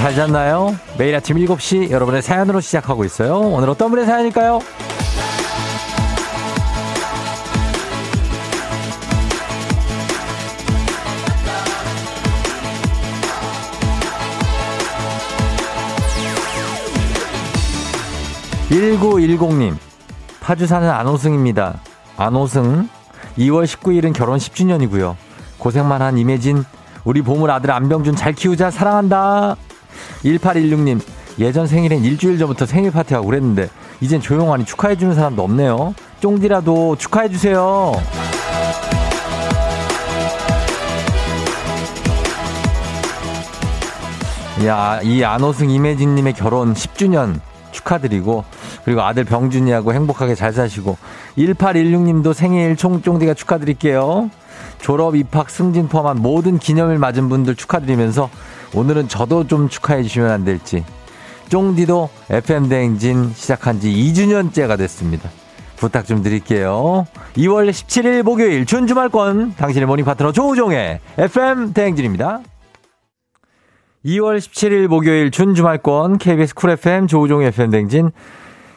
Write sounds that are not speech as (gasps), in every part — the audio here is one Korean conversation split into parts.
잘 잤나요? 매일 아침 7시 여러분의 사연으로 시작하고 있어요. 오늘 어떤 분의 사연일까요? 1910님, 파주 사는 안호승입니다. 안호승, 2월 19일은 결혼 10주년이고요. 고생만 한 임혜진, 우리 보물 아들 안병준 잘 키우자, 사랑한다. 1816님, 예전 생일엔 일주일 전부터 생일 파티하고 그랬는데, 이젠 조용하니 축하해주는 사람도 없네요. 쫑디라도 축하해주세요. 야, 이 안호승 임혜진님의 결혼 10주년 축하드리고 그리고 아들 병준이하고 행복하게 잘 사시고 1816님도 생일 총쫑디가 축하드릴게요. 졸업, 입학, 승진 포함한 모든 기념일 맞은 분들 축하드리면서 오늘은 저도 좀 축하해 주시면 안 될지. 쫑디도 FM 대행진 시작한 지 2주년째가 됐습니다. 부탁 좀 드릴게요. 2월 17일 목요일 준주말권 당신의 모닝 파트너 조우종의 FM 대행진입니다. 2월 17일 목요일 준주말권 KBS 쿨 FM 조우종 FM 댕진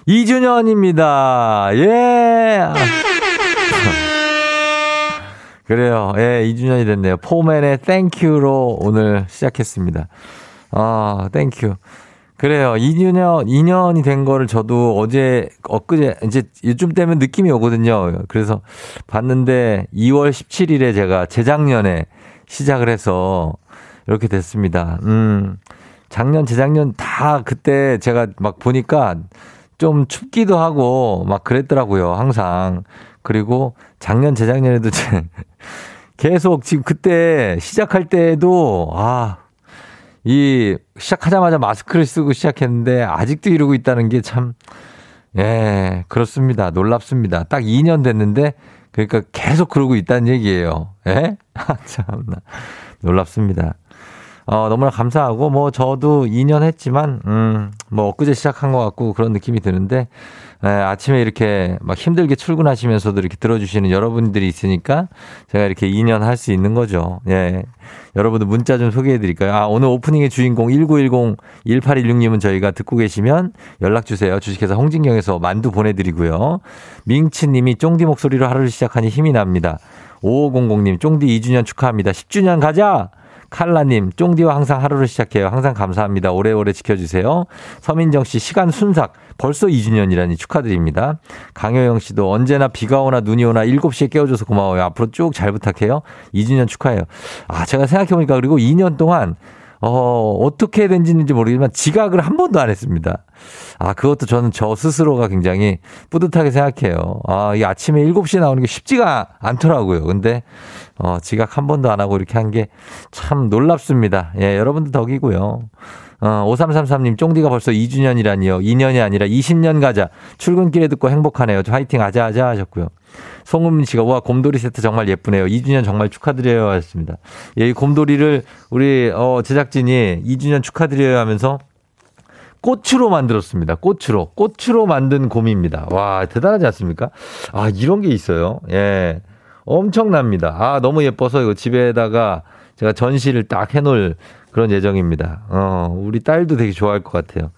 2주년입니다. 예. 그래요. 예, 2주년이 됐네요. 포맨의 Thank You로 오늘 시작했습니다. 아, thank you. 그래요. 2년, 2년이 된 거를 저도 어제, 엊그제, 이제 요즘 되면 느낌이 오거든요. 그래서 봤는데 2월 17일에 제가 재작년에 시작을 해서 이렇게 됐습니다. 음, 작년, 재작년 다 그때 제가 막 보니까 좀 춥기도 하고 막 그랬더라고요. 항상. 그리고 작년, 재작년에도 (laughs) 계속 지금 그때 시작할 때도 아, 이 시작하자마자 마스크를 쓰고 시작했는데 아직도 이러고 있다는 게 참, 예, 그렇습니다. 놀랍습니다. 딱 2년 됐는데 그러니까 계속 그러고 있다는 얘기예요. 예? (laughs) 아, 참나. 놀랍습니다. 어, 너무나 감사하고, 뭐, 저도 2년 했지만, 음, 뭐, 엊그제 시작한 것 같고 그런 느낌이 드는데, 에, 아침에 이렇게 막 힘들게 출근하시면서도 이렇게 들어주시는 여러분들이 있으니까 제가 이렇게 2년 할 수 있는 거죠. 예. 여러분들 문자 좀 소개해 드릴까요? 아, 오늘 오프닝의 주인공 1910-1816님은 저희가 듣고 계시면 연락 주세요. 주식회사 홍진경에서 만두 보내드리고요. 민치님이 쫑디 목소리로 하루를 시작하니 힘이 납니다. 5500님, 쫑디 2주년 축하합니다. 10주년 가자! 칼라님, 쫑디와 항상 하루를 시작해요. 항상 감사합니다. 오래오래 지켜주세요. 서민정 씨, 시간 순삭. 벌써 2주년이라니 축하드립니다. 강효영 씨도 언제나 비가 오나 눈이 오나 7시에 깨워줘서 고마워요. 앞으로 쭉 잘 부탁해요. 2주년 축하해요. 아, 제가 생각해보니까 그리고 2년 동안 어, 어떻게 된지는지 모르겠지만 지각을 한 번도 안 했습니다. 아, 그것도 저는 저 스스로가 굉장히 뿌듯하게 생각해요. 아, 이 아침에 7시에 나오는 게 쉽지가 않더라고요. 근데, 어, 지각 한 번도 안 하고 이렇게 한 게 참 놀랍습니다. 예, 여러분들 덕이고요. 어, 5333님, 쫑디가 벌써 2주년이라니요. 2년이 아니라 20년 가자. 출근길에 듣고 행복하네요. 화이팅 하자 하셨고요. 송은민 씨가 와 곰돌이 세트 정말 예쁘네요. 2주년 정말 축하드려요 하셨습니다. 예, 이 곰돌이를 우리 어 제작진이 2주년 축하드려요 하면서 꽃으로 만들었습니다. 꽃으로. 꽃으로 만든 곰입니다. 와, 대단하지 않습니까? 아, 이런 게 있어요. 예. 엄청납니다. 아, 너무 예뻐서 이거 집에다가 제가 전시를 딱 해놓을 그런 예정입니다. 어, 우리 딸도 되게 좋아할 것 같아요.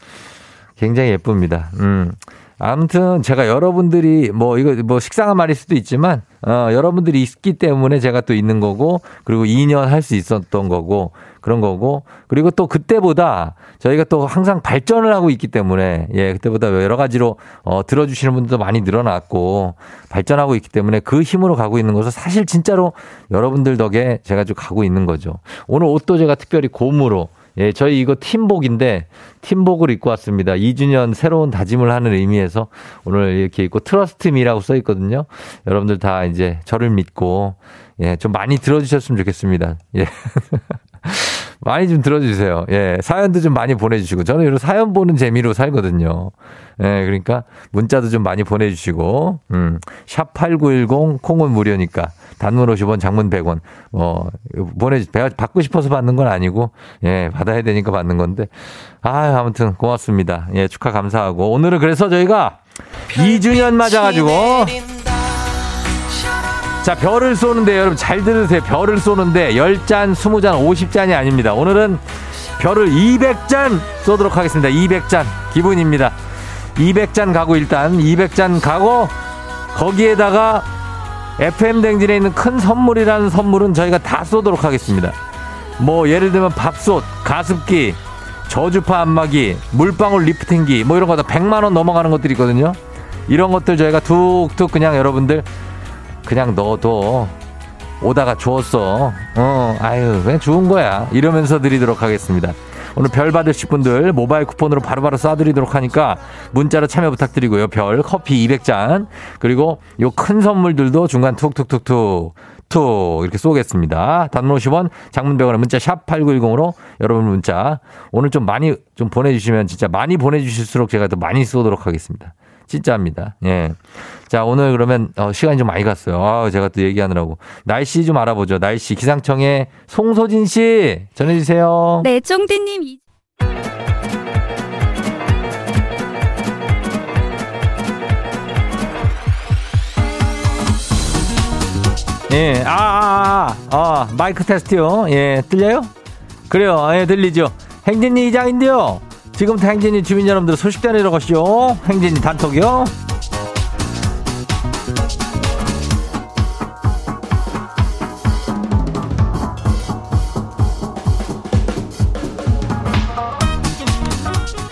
굉장히 예쁩니다. 음. 아무튼 제가 여러분들이 뭐 이거 뭐 식상한 말일 수도 있지만 어 여러분들이 있기 때문에 제가 또 있는 거고 그리고 2년 할 수 있었던 거고 그런 거고 그리고 또 그때보다 저희가 또 항상 발전을 하고 있기 때문에 예 그때보다 여러 가지로 어 들어주시는 분들도 많이 늘어났고 발전하고 있기 때문에 그 힘으로 가고 있는 것은 사실 진짜로 여러분들 덕에 제가 좀 가고 있는 거죠. 오늘 옷도 제가 특별히 곰으로 예, 저희 이거 팀복인데 팀복을 입고 왔습니다. 2주년 새로운 다짐을 하는 의미에서 오늘 이렇게 입고 트러스트미라고 써 있거든요. 여러분들 다 이제 저를 믿고 예, 좀 많이 들어주셨으면 좋겠습니다. 예. (laughs) 많이 좀 들어주세요. 예, 사연도 좀 많이 보내주시고 저는 이런 사연 보는 재미로 살거든요. 예, 그러니까 문자도 좀 많이 보내주시고 음, 샵 #8910 콩은 무료니까 단문 50원, 장문 100원 어 보내 받고 싶어서 받는 건 아니고 예, 받아야 되니까 받는 건데 아 아무튼 고맙습니다. 예, 축하 감사하고 오늘은 그래서 저희가 2주년 맞아가지고 자, 별을 쏘는데 여러분 잘 들으세요. 별을 쏘는데 10잔, 20잔, 50잔이 아닙니다. 오늘은 별을 200잔 쏘도록 하겠습니다. 200잔. 기분입니다. 200잔 가고 일단 200잔 가고 거기에다가 FM 댕진에 있는 큰 선물이라는 선물은 저희가 다 쏘도록 하겠습니다. 뭐 예를 들면 밥솥, 가습기, 저주파 안마기, 물방울 리프팅기 뭐 이런 거 다 100만 원 넘어가는 것들이 있거든요. 이런 것들 저희가 툭툭 그냥 여러분들 그냥 넣어도 오다가 주었어. 어, 아유, 그냥 주운 거야. 이러면서 드리도록 하겠습니다. 오늘 별 받으실 분들 모바일 쿠폰으로 바로바로 쏴드리도록 하니까 문자로 참여 부탁드리고요. 별 커피 200잔 그리고 요 큰 선물들도 중간 툭툭툭툭 툭 이렇게 쏘겠습니다. 단문 50원 장문 100원에 문자 샵 8910으로 여러분 문자 오늘 좀 많이 좀 보내주시면 진짜 많이 보내주실수록 제가 더 많이 쏘도록 하겠습니다. 진짜입니다. 예. 자, 오늘 그러면 어, 시간이 좀 많이 갔어요. 아, 제가 또 얘기하느라고. 날씨 좀 알아보죠. 날씨 기상청에 송소진 씨 전해 주세요. 네, 쫑디 님. 예. 아, 아, 아, 아, 마이크 테스트요. 예, 들려요? 그래요. 예, 들리죠. 행진이 이장인데요. 지금부터 행진이 주민 여러분들 소식 전해러 가시죠. 행진이 단톡이요.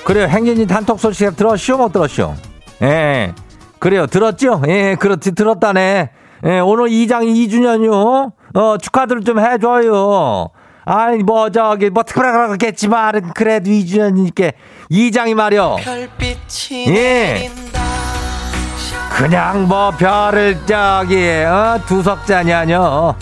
그래요. 행진이 단톡 소식 들었쇼? 못 들었쇼? 예. 그래요. 들었죠? 예, 그렇지. 들었다네. 예, 오늘 이장 2주년이요. 어, 축하들 좀 해줘요. 아니, 뭐, 저기, 뭐, 특별하겠지만, 그래도 2주년이니까, 이장이 말이요. 예. 그냥 뭐, 별을 저기, 어, 두 석 잔이 아니요.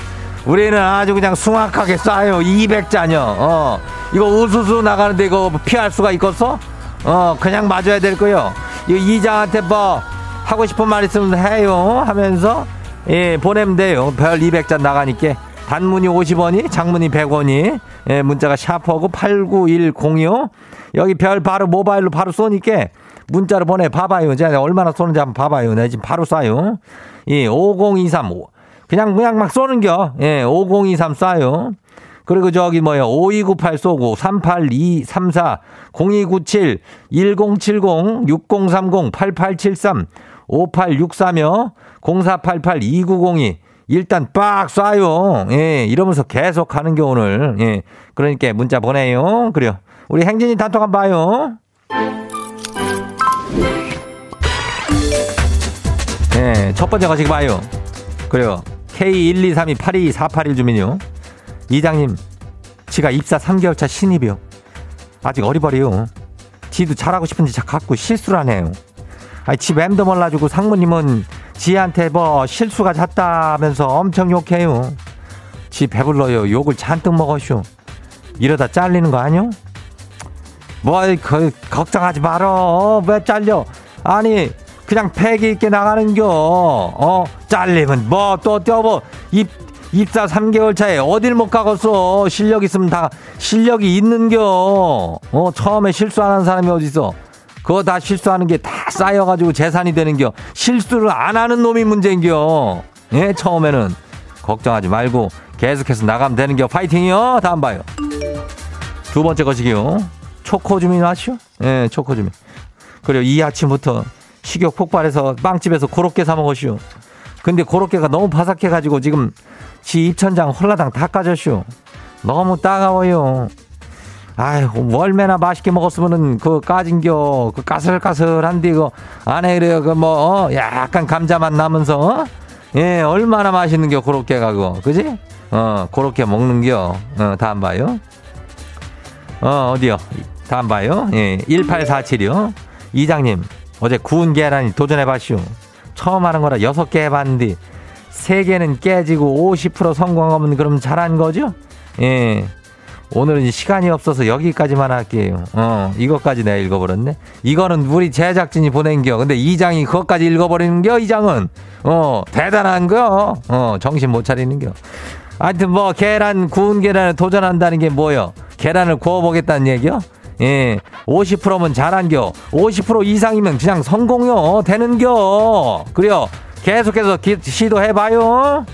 우리는 아주 그냥 숭악하게 쏴요. 200잔이요. 어, 이거 우수수 나가는데 이거 피할 수가 있겠어? 어, 그냥 맞아야 될 거요. 이 이장한테 뭐, 하고 싶은 말 있으면 해요. 하면서, 예, 보내면 돼요. 별 200잔 나가니까. 단문이 50원이, 장문이 100원이, 예, 문자가 샤프하고 89106. 여기 별 바로 모바일로 바로 쏘니까 문자로 보내 봐봐요. 제가 얼마나 쏘는지 한번 봐봐요. 내가 지금 바로 쏴요. 예, 5023. 그냥, 그냥 막 쏘는겨. 예, 5023 쏴요. 그리고 저기 뭐야, 5298 쏘고, 38234, 0297, 1070, 6030, 8873, 5863여, 0488, 2902, 일단 빡 쏴요. 예, 이러면서 계속 가는 게 오늘. 예. 그러니까 문자 보내요. 그래요. 우리 행진이 단톡 한번 봐요. 예, 첫 번째 거시기 봐요. 그래요. K123282481 주민요. 이장님, 지가 입사 3개월 차 신입이요. 아직 어리버리요. 지도 잘하고 싶은지 자꾸 실수를 하네요. 아니, 지 맴도 몰라주고 상무님은 지한테 뭐 실수가 잦다면서 엄청 욕해요. 지 배불러요. 욕을 잔뜩 먹었슈. 이러다 잘리는 거 아니요? 뭐, 그, 걱정하지 말어. 왜 잘려? 아니, 그냥 패기 있게 나가는겨. 어, 잘리면 뭐, 또, 또, 뭐, 입, 입사 3개월 차에 어딜 못 가겠어. 실력 있으면 다 실력이 있는겨. 어, 처음에 실수 안 하는 사람이 어딨어. 그거 다 실수하는 게 다 쌓여가지고 재산이 되는겨. 실수를 안 하는 놈이 문제인겨. 예, 처음에는. 걱정하지 말고 계속해서 나가면 되는겨. 파이팅이요. 다음 봐요. 두 번째 것이기요. 초코 주민 왔슈? 예, 초코 주민. 그리고 이 아침부터 식욕 폭발해서 빵집에서 고로케 사 먹었슈. 근데 고로케가 너무 바삭해가지고 지금 지 입천장 홀라당 다 까졌슈. 너무 따가워요. 아유, 월매나 맛있게 먹었으면은 그 까진겨, 그 까슬까슬한데 그 안에 그래요, 그 뭐, 어? 약간 감자맛 나면서, 어? 예, 얼마나 맛있는겨, 고로케가 그거. 그지? 어, 고로케 먹는겨. 어, 다음 봐요. 어, 어디요? 다음 봐요. 예, 1847이요. 이장님, 어제 구운 계란이 도전해봤슈. 처음 하는 거라 6개 해봤는데, 3개는 깨지고 50% 성공하면 그럼 잘한 거죠? 예. 오늘은 시간이 없어서 여기까지만 할게요. 어, 이것까지 내가 읽어버렸네. 이거는 우리 제작진이 보낸 겨. 근데 이 장이 그것까지 읽어버리는 겨, 이 장은. 어, 대단한 거. 어, 정신 못 차리는 겨. 하여튼 뭐, 계란, 구운 계란을 도전한다는 게 뭐요? 계란을 구워보겠다는 얘기요? 예, 50%면 잘한겨. 50% 이상이면 그냥 성공요. 되는겨. 그래요. 계속해서 기, 시도해봐요.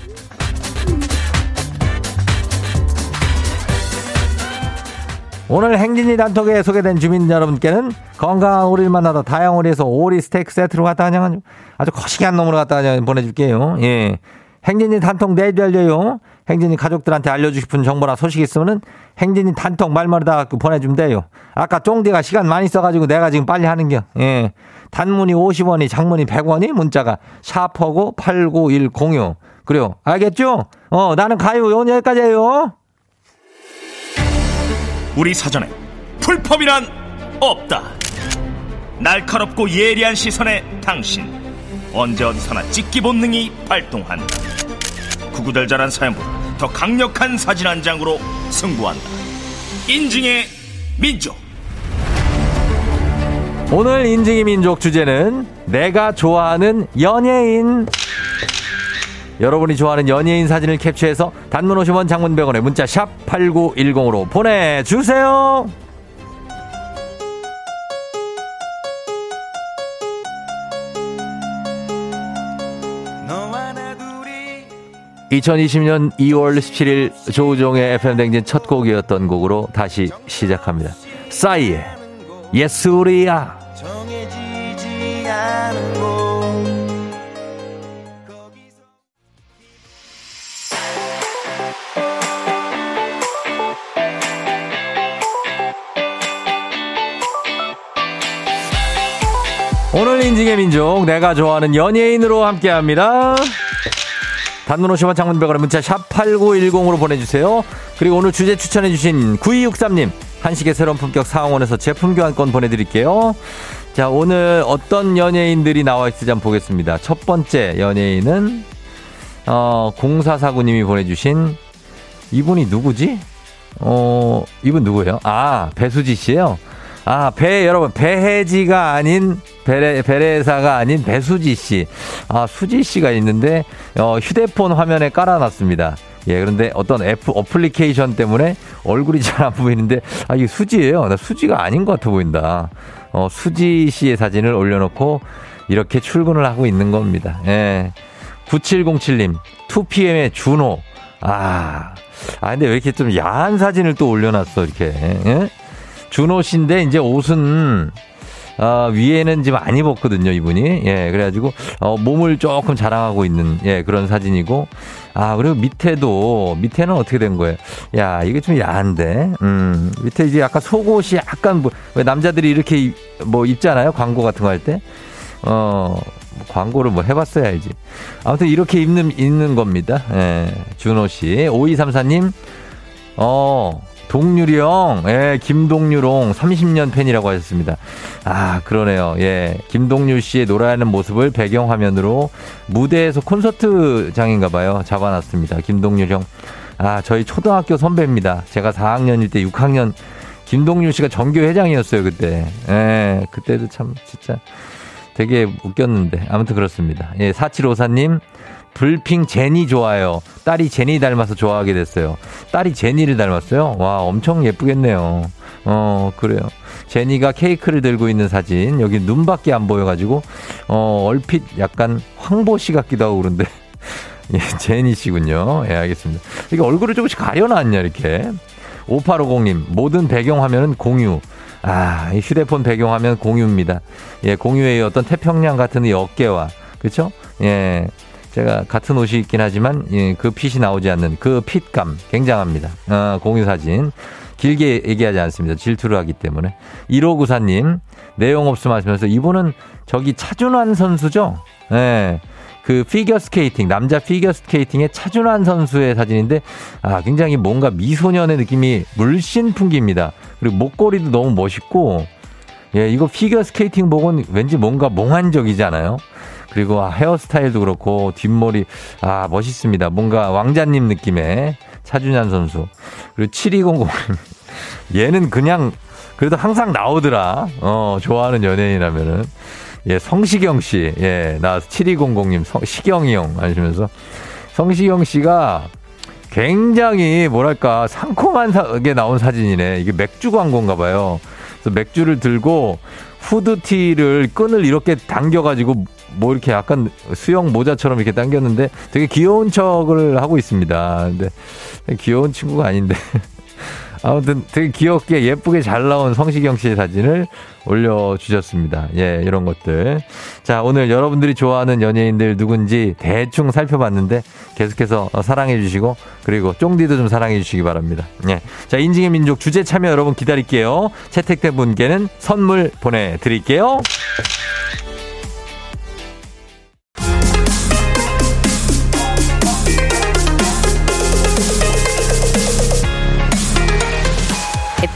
오늘 행진이 단톡에 소개된 주민 여러분께는 건강한 오리를 만나다 다양오리에서 오리 스테이크 세트로 갖다 그냥 아주 거시기한 놈으로 갖다 그냥 보내줄게요. 예. 행진이 단톡 내일 열려요. 행진이 가족들한테 알려주고 싶은 정보나 소식 있으면은 행진이 단톡 말머리다 보내주면 돼요. 아까 쫑디가 시간 많이 써가지고 내가 지금 빨리 하는 겨. 예. 단문이 50원이 장문이 100원이 문자가 샤퍼고 89106. 그래요. 알겠죠? 어, 나는 가요. 오늘 여기까지예요. 우리 사전에 풀펌이란 없다. 날카롭고 예리한 시선에 당신 언제 어디서나 찍기 본능이 발동한다. 구구절절한 사연보다 더 강력한 사진 한 장으로 승부한다. 인증의 민족. 오늘 인증의 민족 주제는 내가 좋아하는 연예인. 여러분이 좋아하는 연예인 사진을 캡처해서 단문 50원 장문 100원에 문자 샵 8910으로 보내주세요. 2020년 2월 17일 조우종의 FM댕진 첫 곡이었던 곡으로 다시 시작합니다. 싸이의 예술이야. 오늘 인증의 민족 내가 좋아하는 연예인으로 함께합니다. 단문 50원 장문백원의 문자 샵 8910으로 보내주세요. 그리고 오늘 주제 추천해주신 9263님 한식의 새로운 품격 상황원에서 제품 교환권 보내드릴게요. 자 오늘 어떤 연예인들이 나와 있을지 한번 보겠습니다. 첫 번째 연예인은 어 0449님이 보내주신 이분이 누구지? 어 이분 누구예요? 아 배수지 씨예요. 아, 배, 여러분, 배혜지가 아닌, 베레, 베레사가 아닌 배수지 씨. 아, 수지 씨가 있는데, 어, 휴대폰 화면에 깔아놨습니다. 예, 그런데 어떤 애프, 어플리케이션 때문에 얼굴이 (laughs) 잘 안 보이는데, 아, 이게 수지예요. 나 수지가 아닌 것 같아 보인다. 어, 수지 씨의 사진을 올려놓고, 이렇게 출근을 하고 있는 겁니다. 예. 9707님, 2PM의 준호. 아, 아, 근데 왜 이렇게 좀 야한 사진을 또 올려놨어, 이렇게. 예? 준호 씨인데 이제 옷은 어, 위에는 지금 안 입었거든요, 이분이. 예, 그래가지고, 어, 몸을 조금 자랑하고 있는, 예, 그런 사진이고. 아, 그리고 밑에도, 밑에는 어떻게 된 거예요? 야, 이게 좀 야한데. 음, 밑에 이제 약간 속옷이 약간 뭐, 왜 남자들이 이렇게 뭐 입잖아요? 광고 같은 거 할 때. 어, 광고를 뭐 해봤어야 알지. 아무튼 이렇게 입는, 입는 겁니다. 예, 준호 씨. 5234님, 어, 동률이 형, 예, 김동률옹 30년 팬이라고 하셨습니다. 아, 그러네요. 예, 김동률 씨의 노래하는 모습을 배경화면으로 무대에서 콘서트장인가 봐요. 잡아놨습니다. 김동률 형. 아, 저희 초등학교 선배입니다. 제가 4학년일 때 6학년 김동률 씨가 전교 회장이었어요, 그때. 예, 그때도 참 진짜 되게 웃겼는데. 아무튼 그렇습니다. 예, 4754님. 불핑 제니 좋아요. 딸이 제니 닮아서 좋아하게 됐어요. 딸이 제니를 닮았어요? 와, 엄청 예쁘겠네요. 어, 그래요. 제니가 케이크를 들고 있는 사진. 여기 눈밖에 안 보여가지고, 어, 얼핏 약간 황보 씨 같기도 하고 그런데. (laughs) 예, 제니 씨군요. 예, 알겠습니다. 이게 얼굴을 조금씩 가려놨냐, 이렇게. 5850님, 모든 배경화면은 공유. 아, 이 휴대폰 배경화면 공유입니다. 예, 공유의 어떤 태평양 같은 이 어깨와, 그쵸? 예. 제가 같은 옷이 있긴 하지만 예, 그 fit이 나오지 않는 그 fit감 굉장합니다. 어, 공유 사진 길게 얘기하지 않습니다. 질투를 하기 때문에 1594님 내용 없음 하시면서 이분은 저기 차준환 선수죠. 예. 그 피겨 스케이팅 남자 피겨 스케이팅의 차준환 선수의 사진인데 아 굉장히 뭔가 미소년의 느낌이 물씬 풍깁니다. 그리고 목걸이도 너무 멋있고 예 이거 피겨 스케이팅 복은 왠지 뭔가 몽환적이잖아요. 그리고 아, 헤어스타일도 그렇고 뒷머리 아 멋있습니다. 뭔가 왕자님 느낌의 차준현 선수. 그리고 7200 얘는 그냥 그래도 항상 나오더라. 어 좋아하는 연예인이라면은 예 성시경 씨. 예 나와서 7200님 성, 시경이 형 하시면서 성시경 씨가 굉장히 뭐랄까 상콤한게 나온 사진이네. 이게 맥주 광고인가 봐요. 그래서 맥주를 들고 후드티를 끈을 이렇게 당겨가지고 뭐 이렇게 약간 수영 모자처럼 이렇게 당겼는데 되게 귀여운 척을 하고 있습니다. 근데 귀여운 친구가 아닌데. (laughs) 아무튼 되게 귀엽게 예쁘게 잘 나온 성시경 씨의 사진을 올려주셨습니다. 예, 이런 것들. 자, 오늘 여러분들이 좋아하는 연예인들 누군지 대충 살펴봤는데 계속해서 사랑해 주시고 그리고 쫑디도 좀 사랑해 주시기 바랍니다. 예. 자, 인증의 민족 주제 참여 여러분 기다릴게요. 채택된 분께는 선물 보내드릴게요.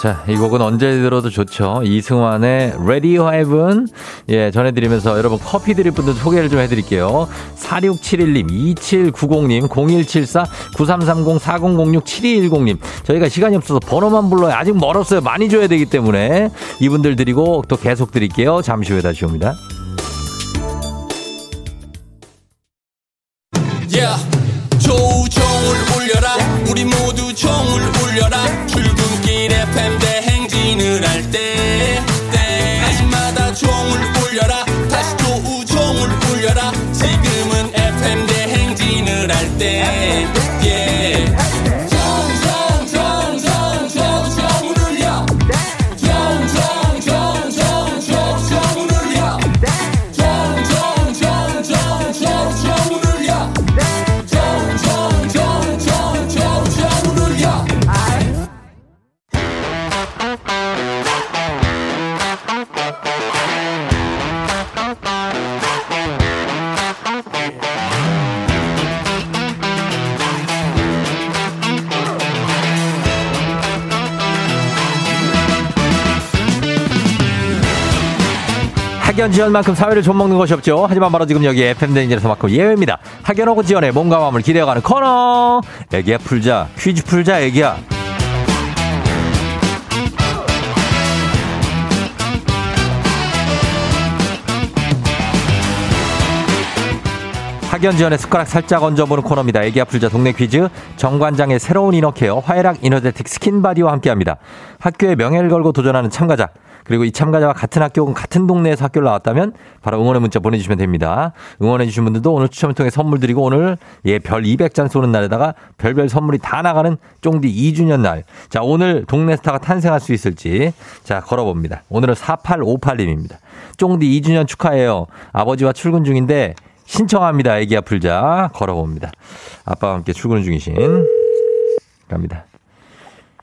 자, 이 곡은 언제 들어도 좋죠. 이승환의 Radio Heaven. 예, 전해드리면서 여러분 커피 드릴 분들 소개를 좀 해드릴게요. 4671님, 2790님, 0174, 9330, 4006, 7210님. 저희가 시간이 없어서 번호만 불러요. 아직 멀었어요. 많이 줘야 되기 때문에. 이분들 드리고 또 계속 드릴게요. 잠시 후에 다시 옵니다. 학연 지연만큼 사회를 좀먹는 것이 없죠. 하지만 바로 지금 여기 FM대행진에서만큼 예외입니다. 학연하고 지연의 몸과 마음을 기대어가는 코너. 애기야 풀자. 퀴즈 풀자 애기야. 학연 지연의 숟가락 살짝 얹어보는 코너입니다. 애기야 풀자 동네 퀴즈. 정관장의 새로운 inner care 화해락 이너제틱 스킨바디와 함께합니다. 학교의 명예를 걸고 도전하는 참가자. 그리고 이 참가자와 같은 학교 혹은 같은 동네에서 학교를 나왔다면 바로 응원의 문자 보내주시면 됩니다. 응원해 주신 분들도 오늘 추첨을 통해 선물 드리고 오늘 예, 별 200잔 쏘는 날에다가 별별 선물이 다 나가는 쫑디 2주년 날. 자, 오늘 동네 스타가 탄생할 수 있을지 자, 걸어봅니다. 오늘은 4858님입니다. 쫑디 2주년 축하해요. 아버지와 출근 중인데 신청합니다. 애기야 풀자. 걸어봅니다. 아빠와 함께 출근 중이신. 갑니다.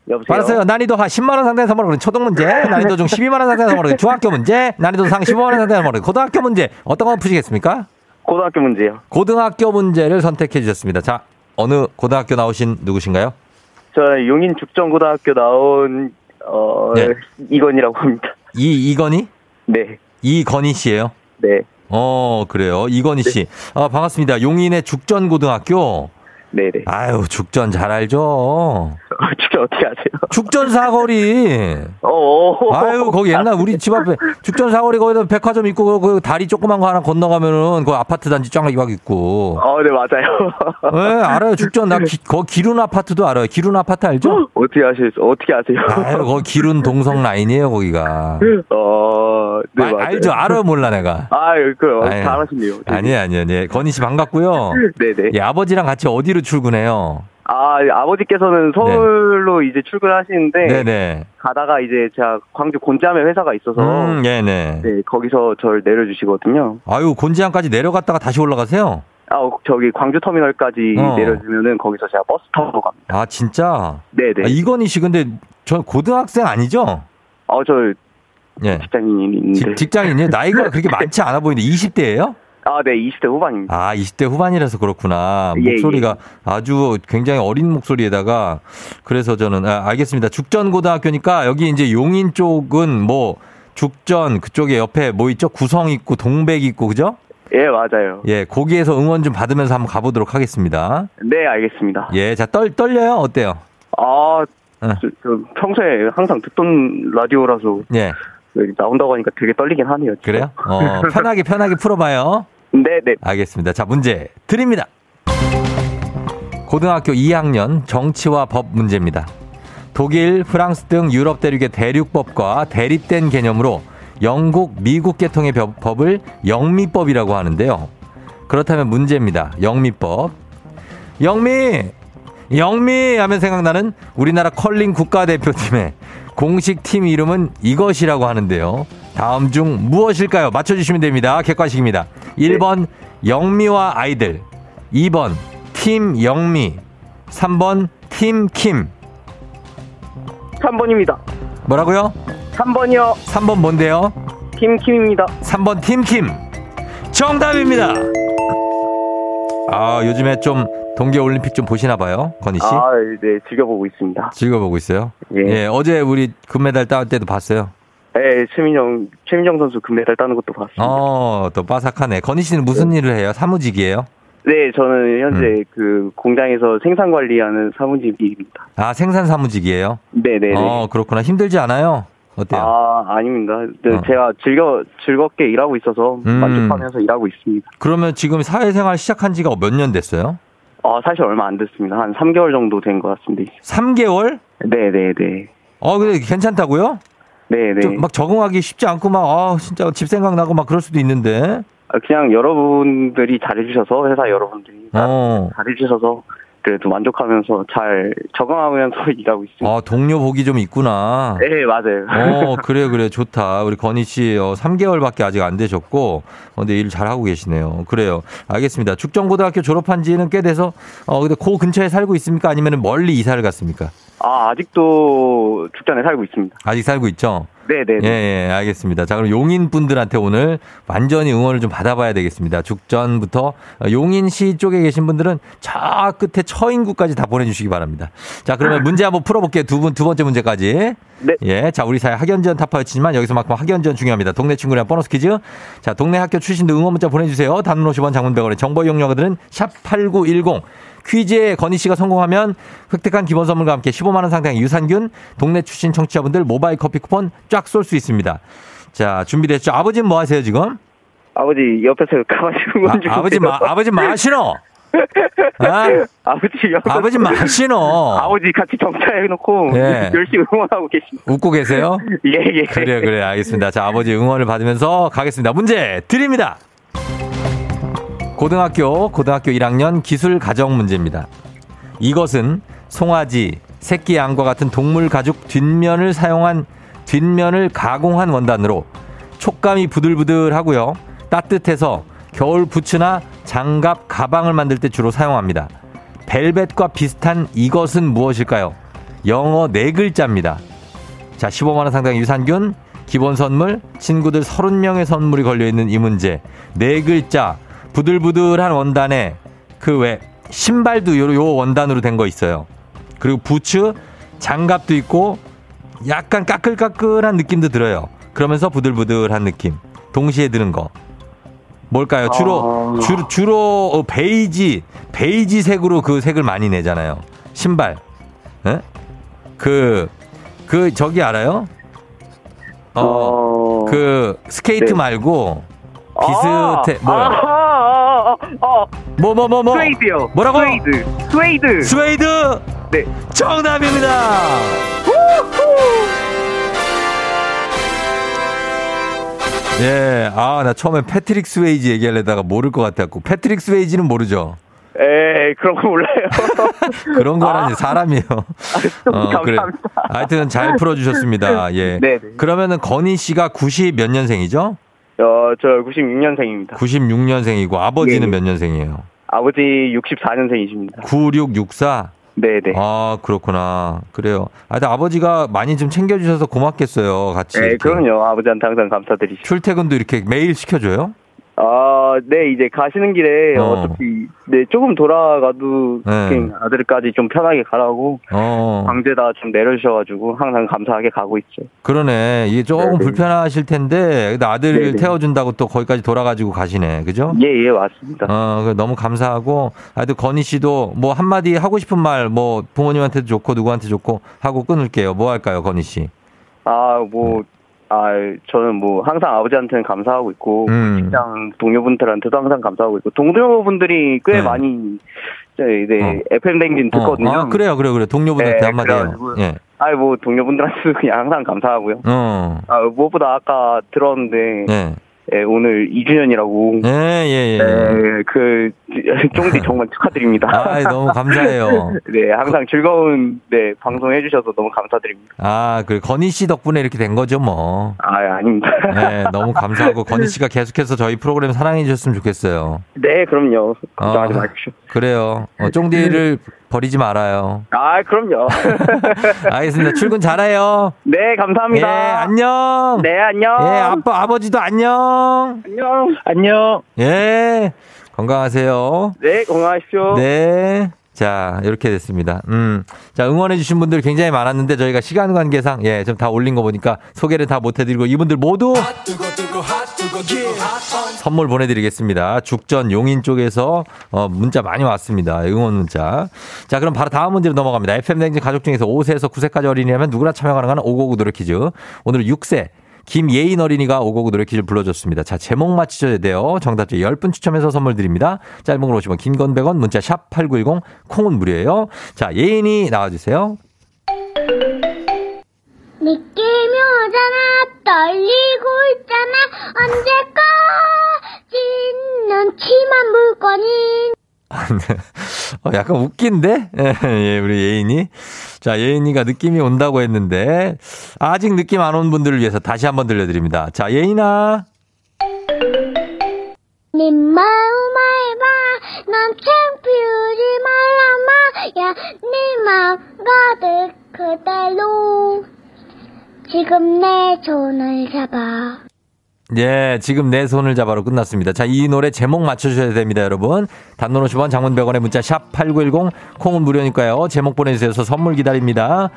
여보세요. 알았어요. 난이도 한 10만 원 상당의 선물을 초등 문제, (laughs) 난이도 중 12만 원 상당의 선물을 중학교 문제, 난이도 상 15만 원 상당의 선물을 고등학교 문제 어떤 거 푸시겠습니까? 고등학교 문제요. 고등학교 문제를 선택해 주셨습니다. 자, 어느 고등학교 나오신 누구신가요? 저 용인 죽전고등학교 나온 어 네. 이건이라고 합니다. 이 이건희? 네. 이건희 씨예요? 네. 어, 그래요. 이건희 씨. 아, 반갑습니다. 용인의 죽전고등학교. 네네. 아유, 죽전 잘 알죠? 진짜 (laughs) 어떻게 아세요? 죽전 사거리. 어. 아유, 거기 옛날 우리 집 앞에 죽전 사거리 거기다 백화점 있고, 그 다리 조그만 거 하나 건너가면은 그 아파트 단지 쫙 있고. 어, 네, 맞아요. 네, 알아요. 죽전. 나 기, 거 기룬 아파트도 알아요. 기룬 아파트 알죠? (gasps) 어떻게 아실, 어떻게 아세요? 아유, 거기 기룬 동성 라인이에요, 거기가. 어, 네, 아. 알죠? 알아요, 몰라, 내가. 아, 그, 아유. 잘하시네요. 아니에요, 아니에요. 네. 건희 씨 반갑고요. 네네. (laughs) 예, 아버지랑 같이 어디로 출근해요? 아, 아버지께서는 서울로 이제 출근하시는데, 네네. 가다가 이제 제가 광주 곤지암에 회사가 있어서, 음, 네네. 네, 거기서 저를 내려주시거든요. 아유, 곤지암까지 내려갔다가 다시 올라가세요? 아, 어, 저기 광주 터미널까지 어. 내려주면은 거기서 제가 버스 타고 갑니다. 아, 진짜? 네 네. 아, 이건희 씨, 근데 저 고등학생 아니죠? 어, 저 예. 직장인인데. 직- 직장인이에요? 나이가 그렇게 많지 않아 보이는데 20대예요? 아, 네, 20대 후반입니다. 아, 20대 후반이라서 그렇구나. 예, 목소리가 아주 굉장히 어린 목소리에다가 그래서 저는 아, 알겠습니다. 죽전고등학교니까 여기 이제 용인 쪽은 뭐 죽전 그쪽에 옆에 뭐 있죠? 구성 있고 동백 있고 그죠? 예, 맞아요. 예, 거기에서 응원 좀 받으면서 한번 가보도록 하겠습니다. 네, 알겠습니다. 예, 자 떨 떨려요? 어때요? 아, 응. 저, 저 평소에 항상 듣던 라디오라서 예, 나온다고 하니까 되게 떨리긴 하네요. 진짜. 그래요? 어, (laughs) 편하게 편하게 풀어봐요. 네, 네. 알겠습니다. 자, 문제 드립니다. 고등학교 2학년 정치와 법 문제입니다. 독일, 프랑스 등 유럽 대륙의 대륙법과 대립된 개념으로 영국, 미국 계통의 법- 법을 영미법이라고 하는데요. 그렇다면 문제입니다. 영미법. 영미! 영미! 하면 생각나는 우리나라 컬링 국가대표팀의 공식 팀 이름은 이것이라고 하는데요. 다음 중 무엇일까요? 맞춰주시면 됩니다. 객관식입니다. 1번 영미와 아이들. 2번 팀 영미. 3번 팀 킴. 3번입니다. 뭐라고요? 3번이요. 3번 뭔데요? 팀킴입니다. 3번 팀킴. 정답입니다. 아, 요즘에 좀 동계올림픽 좀 보시나 봐요. 건희 씨. 아, 네, 즐겨보고 있습니다. 즐거보고 있어요. 예. 예, 어제 우리 금메달 따을 때도 봤어요. 네, 최민정, 최민정 선수 금메달 따는 것도 봤습니다. 어, 또 빠삭하네. 건희 씨는 무슨 일을 해요? 사무직이에요? 네, 저는 현재 음. 그 공장에서 생산 관리하는 사무직입니다. 아, 생산 사무직이에요? 네네네. 어, 그렇구나. 힘들지 않아요? 어때요? 아, 아닙니다. 네, 어. 제가 즐겨, 즐겁게 일하고 있어서 음. 만족하면서 일하고 있습니다. 그러면 지금 사회생활 시작한 지가 몇 년 됐어요? 아, 사실 얼마 안 됐습니다. 한 3개월 정도 된 것 같습니다. 3개월? 네 네 네. 어, 근데 괜찮다고요? 네네. 좀막 적응하기 쉽지 않고 막, 아, 진짜 집 생각나고 막 그럴 수도 있는데. 아, 그냥 여러분들이 잘해주셔서, 회사 여러분들이 어. 잘해주셔서, 그래도 만족하면서 잘 적응하면서 (laughs) 일하고 있습니다. 아, 동료 복이 좀 있구나. 네, 맞아요. 어, 그래, 그래. 좋다. 우리 건희 씨, 어, 3개월밖에 아직 안 되셨고, 어, 근데 일 잘하고 계시네요. 그래요. 알겠습니다. 죽전고등학교 졸업한 지는 꽤 돼서, 어, 근데 그 근처에 살고 있습니까? 아니면 멀리 이사를 갔습니까? 아, 아직도 죽전에 살고 있습니다. 아직 살고 있죠? 네네. 예, 예, 알겠습니다. 자, 그럼 용인 분들한테 오늘 완전히 응원을 좀 받아봐야 되겠습니다. 죽전부터 어, 용인시 쪽에 계신 분들은 저 끝에 처인구까지 다 보내주시기 바랍니다. 자, 그러면 문제 한번 풀어볼게요. 두 분, 두 번째 문제까지. 네. 예, 자, 우리 사회 학연지원 타파였지만 여기서만큼 학연지원 중요합니다. 동네 친구랑 보너스 퀴즈. 자, 동네 학교 출신도 응원 문자 보내주세요. 단문 50원 장문 100원의 정보 이용료들은 샵8910. 퀴즈에 건희 씨가 성공하면 획득한 기본 선물과 함께 15만 원 상당의 유산균, 동네 출신 청취자분들 모바일 커피 쿠폰 쫙 쏠 수 있습니다. 자, 준비됐죠? 아버지는 뭐 하세요, 지금? 아버지 옆에서 가만히 있는 아, 건지 아버지 마, 아버지 마시노? 아, 아버지 옆에서 아버지 마시노? 아버지 같이 정차해놓고 예. 열심히 응원하고 계십니다. 웃고 계세요? (laughs) 예, 예. 그래요, 그래요. 알겠습니다. 자, 아버지 응원을 받으면서 가겠습니다. 문제 드립니다. 고등학교, 고등학교 1학년 기술 가정 문제입니다. 이것은 송아지, 새끼 양과 같은 동물 가죽 뒷면을 사용한 뒷면을 가공한 원단으로 촉감이 부들부들하고요. 따뜻해서 겨울 부츠나 장갑, 가방을 만들 때 주로 사용합니다. 벨벳과 비슷한 이것은 무엇일까요? 영어 네 글자입니다. 자, 15만원 상당의 유산균, 기본 선물, 친구들 30명의 선물이 걸려있는 이 문제. 네 글자, 부들부들한 원단에 그 외, 신발도 요, 요 원단으로 된 거 있어요. 그리고 부츠, 장갑도 있고, 약간 까끌까끌한 느낌도 들어요. 그러면서 부들부들한 느낌. 동시에 드는 거. 뭘까요? 주로, 아. 주로, 주로 어, 베이지, 베이지 색으로 그 색을 많이 내잖아요. 신발. 예? 그, 그, 저기 알아요? 어, 어, 그, 스케이트 네. 말고, 비슷해, 아, 뭐야? 아, 아, 뭐, 뭐, 뭐, 뭐? 스웨이드요. 뭐라고? 스웨이드. 스웨이드. 스웨이드! 네. 정답입니다! 예, 아, 나 처음에 패트릭 스웨이지 얘기하려다가 모를 것 같았고, 패트릭 스웨이지는 모르죠? 에이, 그런 거 몰라요. (laughs) 그런 거라니, 아. 사람이요. 어, 그래. 감사합니다. 하여튼 잘 풀어주셨습니다. 예. 네네. 그러면은 건희 씨가 90 몇 년생이죠? 어, 저 96년생입니다. 96년생이고, 아버지는 예. 몇 년생이에요? 아버지 64년생이십니다. 9664? 네네. 아, 그렇구나. 그래요. 아, 아버지가 많이 좀 챙겨주셔서 고맙겠어요. 같이. 네, 이렇게. 그럼요. 아버지한테 항상 감사드리죠. 출퇴근도 이렇게 매일 시켜줘요? 아, 네, 이제 가시는 길에 어. 어. 차피 네, 조금 돌아가도 네. 그냥 아들까지 좀 편하게 가라고 어. 광주에다 좀 내려주셔가지고 항상 감사하게 가고 있죠. 그러네. 이게 조금 네네. 불편하실 텐데, 아들을 네네. 태워준다고 또 거기까지 돌아가지고 가시네. 그죠? 예, 예, 맞습니다. 어, 그 너무 감사하고, 하여튼 건희 씨도 뭐 한마디 하고 싶은 말, 뭐 부모님한테도 좋고 누구한테 좋고 하고 끊을게요. 뭐 할까요, 건희 씨? 아, 뭐, 아, 저는 뭐 항상 아버지한테는 감사하고 있고, 음. 직장 동료분들한테도 항상 감사하고 있고, 동료분들이 꽤 네. 많이, 네, 네, 어. FM 댕진 듣거든요. 어, 아, 그래요, 그래요, 그래요. 동료분한테 네, 한마디 해요. 그래가지고. 예. 아, 뭐 동료분들한테도 그냥 항상 감사하고요. 어. 아, 무엇보다 아까 들었는데, 예. 예, 오늘 2주년이라고. 예, 예, 예. 네, 그, (laughs) 쫑디 정말 축하드립니다. 아, 너무 감사해요. (laughs) 네, 항상 즐거운, 네, 방송 해주셔서 너무 감사드립니다. 아, 그 건희 씨 덕분에 이렇게 된 거죠, 뭐. 아, 아닙니다. 네, (laughs) 너무 감사하고 건희 씨가 계속해서 저희 프로그램 사랑해 주셨으면 좋겠어요. 네, 그럼요. 걱정하지 어. 마십시오. 그래요. 어, 쫑디를 버리지 말아요. 아, 그럼요. (laughs) 알겠습니다. 출근 잘해요. 네, 예, 감사합니다. 안녕. 네, 안녕. 예, 아빠, 아버지도 안녕. 안녕. 안녕. 예, 건강하세요. 네, 건강하십시오. 네. 자, 이렇게 됐습니다. 음. 자, 응원해주신 분들 굉장히 많았는데 저희가 시간 관계상, 예, 좀 다 올린 거 보니까 소개를 다 못해드리고 이분들 모두 선물 보내드리겠습니다. 죽전 용인 쪽에서 어, 문자 많이 왔습니다. 응원 문자. 자, 그럼 바로 다음 문제로 넘어갑니다. FM댕진 가족 중에서 5세에서 9세까지 어린이라면 누구나 참여 가능한 559 노래 퀴즈. 오늘은 6세. 김예인 어린이가 559 노래 퀴즈 불러줬습니다. 자, 제목 맞히셔야 돼요. 정답자 10분 추첨해서 선물 드립니다. 짧은 걸 오시면 긴건 100원, 문자 샵 8910, 콩은 무료예요. 자, 예인이 나와주세요. 느낌이 오잖아 떨리고 있잖아 언제까지 넌 치만 물 거니 어, 약간 웃긴데? (laughs) 예, 우리 예인이. 자, 예인이가 느낌이 온다고 했는데, 아직 느낌 안 온 분들을 위해서 다시 한번 들려드립니다. 자, 예인아. 네 마음 알바 넌 창피우지 말라 마 야 네 마음 가득 그대로 지금 내 손을 잡아 예, 지금 내 손을 잡아로 끝났습니다. 자, 이 노래 제목 맞춰주셔야 됩니다, 여러분. 단문 50원, 장문 100원의 문자 샵 8910, 콩은 무료니까요. 제목 보내주셔서 선물 기다립니다.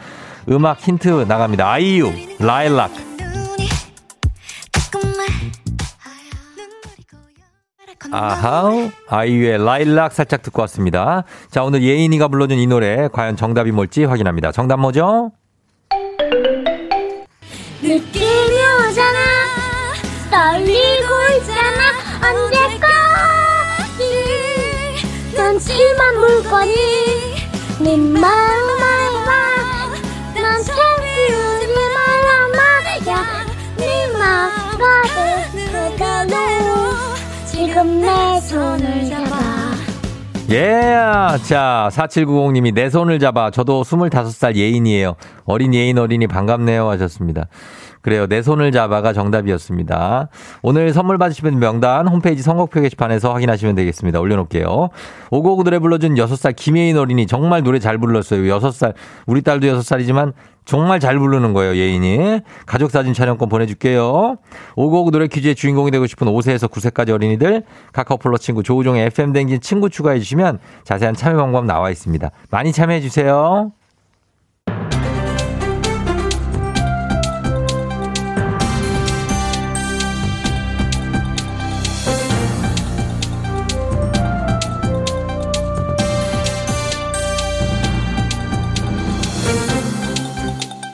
음악 힌트 나갑니다. 아이유, 라일락. 아하, 아이유의 라일락 살짝 듣고 왔습니다. 자, 오늘 예인이가 불러준 이 노래, 과연 정답이 뭘지 확인합니다. 정답 뭐죠? 느낌이 오잖아. 떨리고 있잖아. 언제까지 넌 치만 물거니? 네 마음 알바 넌 창피우지 말라마 야네 마음 가득 그대로. 지금 내 예. 자, 4790님이 내 손을 잡아. 저도 25살 예인이에요. 어린 예인 어린이 반갑네요. 하셨습니다. 그래요. 내 손을 잡아가 정답이었습니다. 오늘 선물 받으시면 명단 홈페이지 선곡표 게시판에서 확인하시면 되겠습니다. 올려놓을게요. 오고구 노래 불러준 6살 김예인 어린이 정말 노래 잘 불렀어요. 6살, 우리 딸도 6살이지만 정말 잘 부르는 거예요, 예인이. 가족사진 촬영권 보내줄게요. 오고구 노래 퀴즈의 주인공이 되고 싶은 5세에서 9세까지 어린이들, 카카오 플러스 친구 조우종의 FM댕진 친구 추가해주시면 자세한 참여 방법 나와 있습니다. 많이 참여해주세요.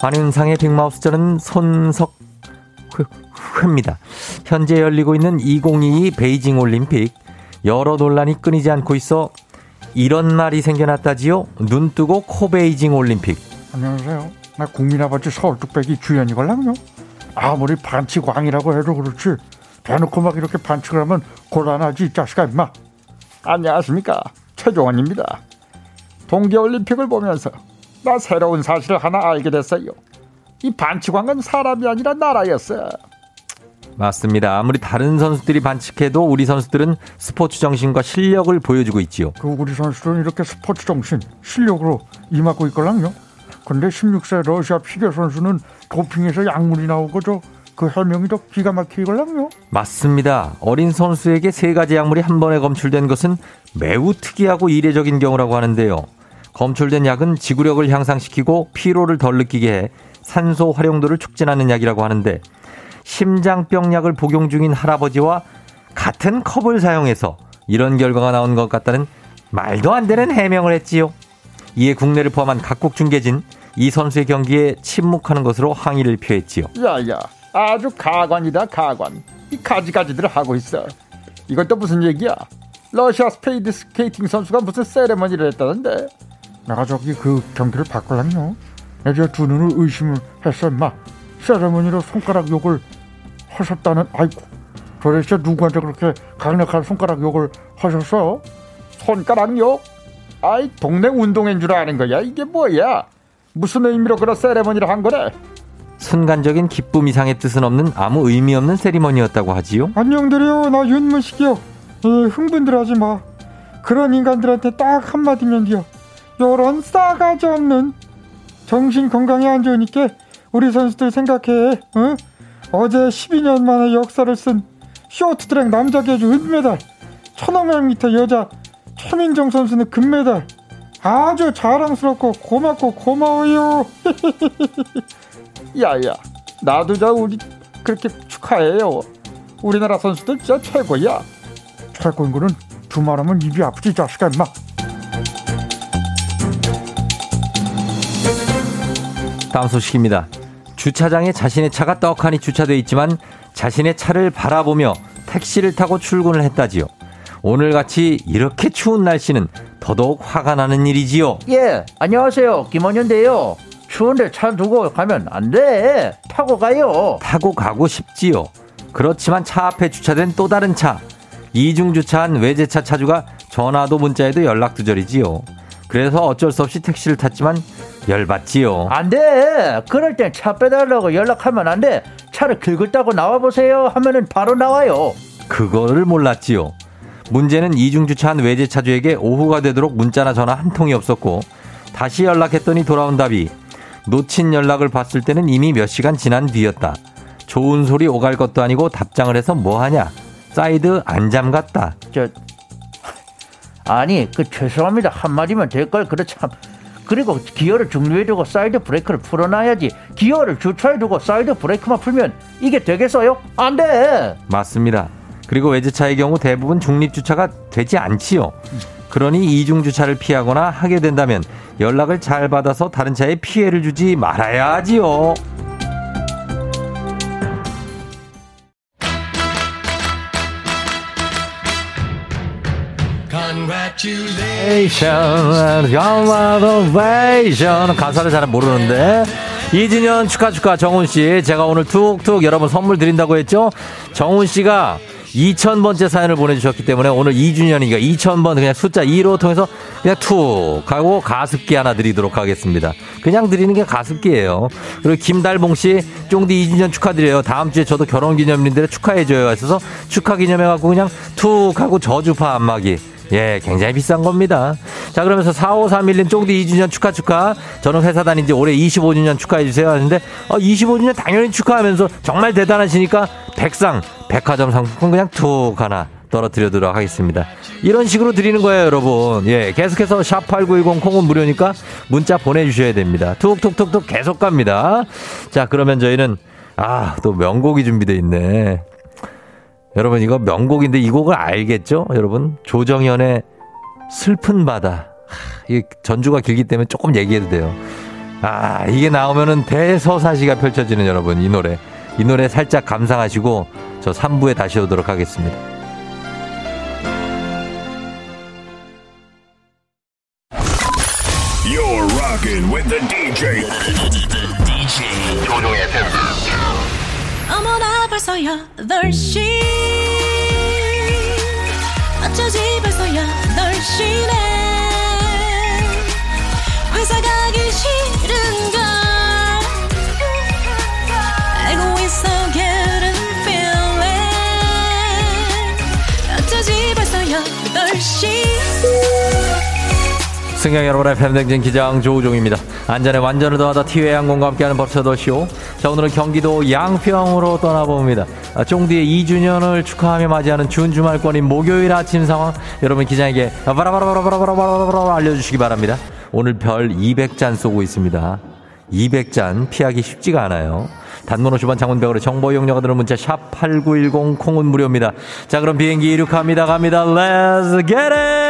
환윤상의 빅마우스전은 손석회입니다. 현재 열리고 있는 2022 베이징 올림픽 여러 논란이 끊이지 않고 있어 이런 말이 생겨났다지요. 눈 뜨고 코 베이징 올림픽. 안녕하세요. 나 국민아버지 서울 뚝배기 주연이걸랑요. 아무리 반칙왕이라고 해도 그렇지 대놓고 막 이렇게 반칙을 하면 곤란하지 이 자식아 임마. 안녕하십니까 최종원입니다. 동계올림픽을 보면서 나 새로운 사실을 하나 알게 됐어요. 이 반칙왕은 사람이 아니라 나라였어. 맞습니다. 아무리 다른 선수들이 반칙해도 우리 선수들은 스포츠 정신과 실력을 보여주고 있지요. 그 우리 선수들은 이렇게 스포츠 정신, 실력으로 임하고 있걸랑요. 근데 16세 러시아 피겨 선수는 도핑에서 약물이 나오고 저그 해명이 더 기가 막히걸랑요. 맞습니다. 어린 선수에게 세 가지 약물이 한 번에 검출된 것은 매우 특이하고 이례적인 경우라고 하는데요. 검출된 약은 지구력을 향상시키고 피로를 덜 느끼게 해 산소 활용도를 촉진하는 약이라고 하는데 심장병 약을 복용 중인 할아버지와 같은 컵을 사용해서 이런 결과가 나온 것 같다는 말도 안 되는 해명을 했지요. 이에 국내를 포함한 각국 중계진 이 선수의 경기에 침묵하는 것으로 항의를 표했지요. 야야 아주 가관이다 가관 이 가지가지들 하고 있어 이것도 무슨 얘기야 러시아 스피드 스케이팅 선수가 무슨 세레머니를 했다던데 내가 저기 그 경기를 바꾸려면 내가 두 눈을 의심을 했어 마. 세레머니로 손가락 욕을 하셨다는 아이고 도대체 누구한테 그렇게 강력한 손가락 욕을 하셨어? 손가락 욕? 아이 동네 운동인 줄 아는 거야. 이게 뭐야? 무슨 의미로 그런 세레머니를 한 거래? 순간적인 기쁨 이상의 뜻은 없는 아무 의미 없는 세리머니였다고 하지요. 안녕들이요 나 윤문식이요. 예, 흥분들 하지 마. 그런 인간들한테 딱 한마디면 돼요 요런 싸가지 없는 정신 건강에 안 좋으니까 우리 선수들 생각해 어? 어제 12년 만에 역사를 쓴 쇼트트랙 남자 계주 은메달 1500m 여자 최민정 선수는 금메달. 아주 자랑스럽고 고맙고 고마워요. (laughs) 야야 나도 저 우리 그렇게 축하해요. 우리나라 선수들 진짜 최고야. 최고인 거는 두 말하면 입이 아프지 이 자식아 임마 다음 소식입니다. 주차장에 자신의 차가 떡하니 주차돼 있지만 자신의 차를 바라보며 택시를 타고 출근을 했다지요. 오늘같이 이렇게 추운 날씨는 더더욱 화가 나는 일이지요. 예, 안녕하세요. 김원현인데요. 추운데 차 두고 가면 안 돼. 타고 가요. 타고 가고 싶지요. 그렇지만 차 앞에 주차된 또 다른 차. 이중 주차한 외제차 차주가 전화도 문자에도 연락 두절이지요. 그래서 어쩔 수 없이 택시를 탔지만 열받지요. 안 돼. 그럴 땐 차 빼달라고 연락하면 안 돼. 차를 긁었다고 나와보세요. 하면은 바로 나와요. 그거를 몰랐지요. 문제는 이중 주차한 외제 차주에게 오후가 되도록 문자나 전화 한 통이 없었고 다시 연락했더니 돌아온 답이 놓친 연락을 봤을 때는 이미 몇 시간 지난 뒤였다. 좋은 소리 오갈 것도 아니고 답장을 해서 뭐 하냐? 사이드 안 잠갔다. 저 아니 그 죄송합니다 한마디면 될걸참 그리고 기어를 중립에 두고 사이드 브레이크를 풀어놔야지 기어를 주차해두고 사이드 브레이크만 풀면 이게 되겠어요? 안 돼. 맞습니다. 그리고 외제차의 경우 대부분 중립주차가 되지 않지요. 그러니 이중주차를 피하거나 하게 된다면 연락을 잘 받아서 다른 차에 피해를 주지 말아야 하지요. Congratulations. 가사를 잘 모르는데. 이진현 축하 축하 정훈 씨. 제가 오늘 툭툭 여러분 선물 드린다고 했죠? 정훈 씨가 2000번째 사연을 보내주셨기 때문에 오늘 2주년이니까 2000번 그냥 숫자 2로 통해서 그냥 툭 하고 가습기 하나 드리도록 하겠습니다. 그냥 드리는 게 가습기예요. 그리고 김달봉 씨 쫑디 2주년 축하드려요. 다음 주에 저도 결혼 기념일인데 축하해줘요. 하셔서 축하 기념해갖고 그냥 툭 하고 저주파 안마기. 예, 굉장히 비싼 겁니다. 자, 그러면서 4531님 쫑디 2주년 축하 축하. 저는 회사 다닌 지 올해 25주년 축하해주세요. 하는데, 어, 25주년 당연히 축하하면서 정말 대단하시니까 백상, 백화점 상품권 그냥 툭 하나 떨어뜨려도록 하겠습니다. 이런 식으로 드리는 거예요, 여러분. 예, 계속해서 샵8910 콩은 무료니까 문자 보내주셔야 됩니다. 툭툭툭툭 계속 갑니다. 자, 그러면 저희는, 아, 또 명곡이 준비되어 있네. 여러분 이거 명곡인데 이 곡을 알겠죠? 여러분 조정현의 슬픈 바다. 이 전주가 길기 때문에 조금 얘기해도 돼요. 아, 이게 나오면은 대서사시가 펼쳐지는 여러분, 이 노래. 이 노래 살짝 감상하시고 저 3부에 다시 오도록 하겠습니다. You're rocking with the DJ. DJ 조종의 FM. 어머나 벌써 8시 승경 여러분의 팬댕진 기장 조우종입니다. 안전에 완전을 더하다 티웨이 항공과 함께하는 법차더쇼. 자, 오늘은 경기도 양평으로 떠나봅니다. 아, 쫑디의 2주년을 축하하며 맞이하는 준 주말권인 목요일 아침 상황 여러분 기장에게 바라바라바라바라바라바라 알려주시기 바랍니다. 오늘 별 200잔 쏘고 있습니다. 200잔 피하기 쉽지가 않아요. 단문 50원 장문벽으로 정보 이용료가 드는 문자 샵 8910 콩은 무료입니다. 자 그럼 비행기 이륙합니다. 갑니다. Let's get it!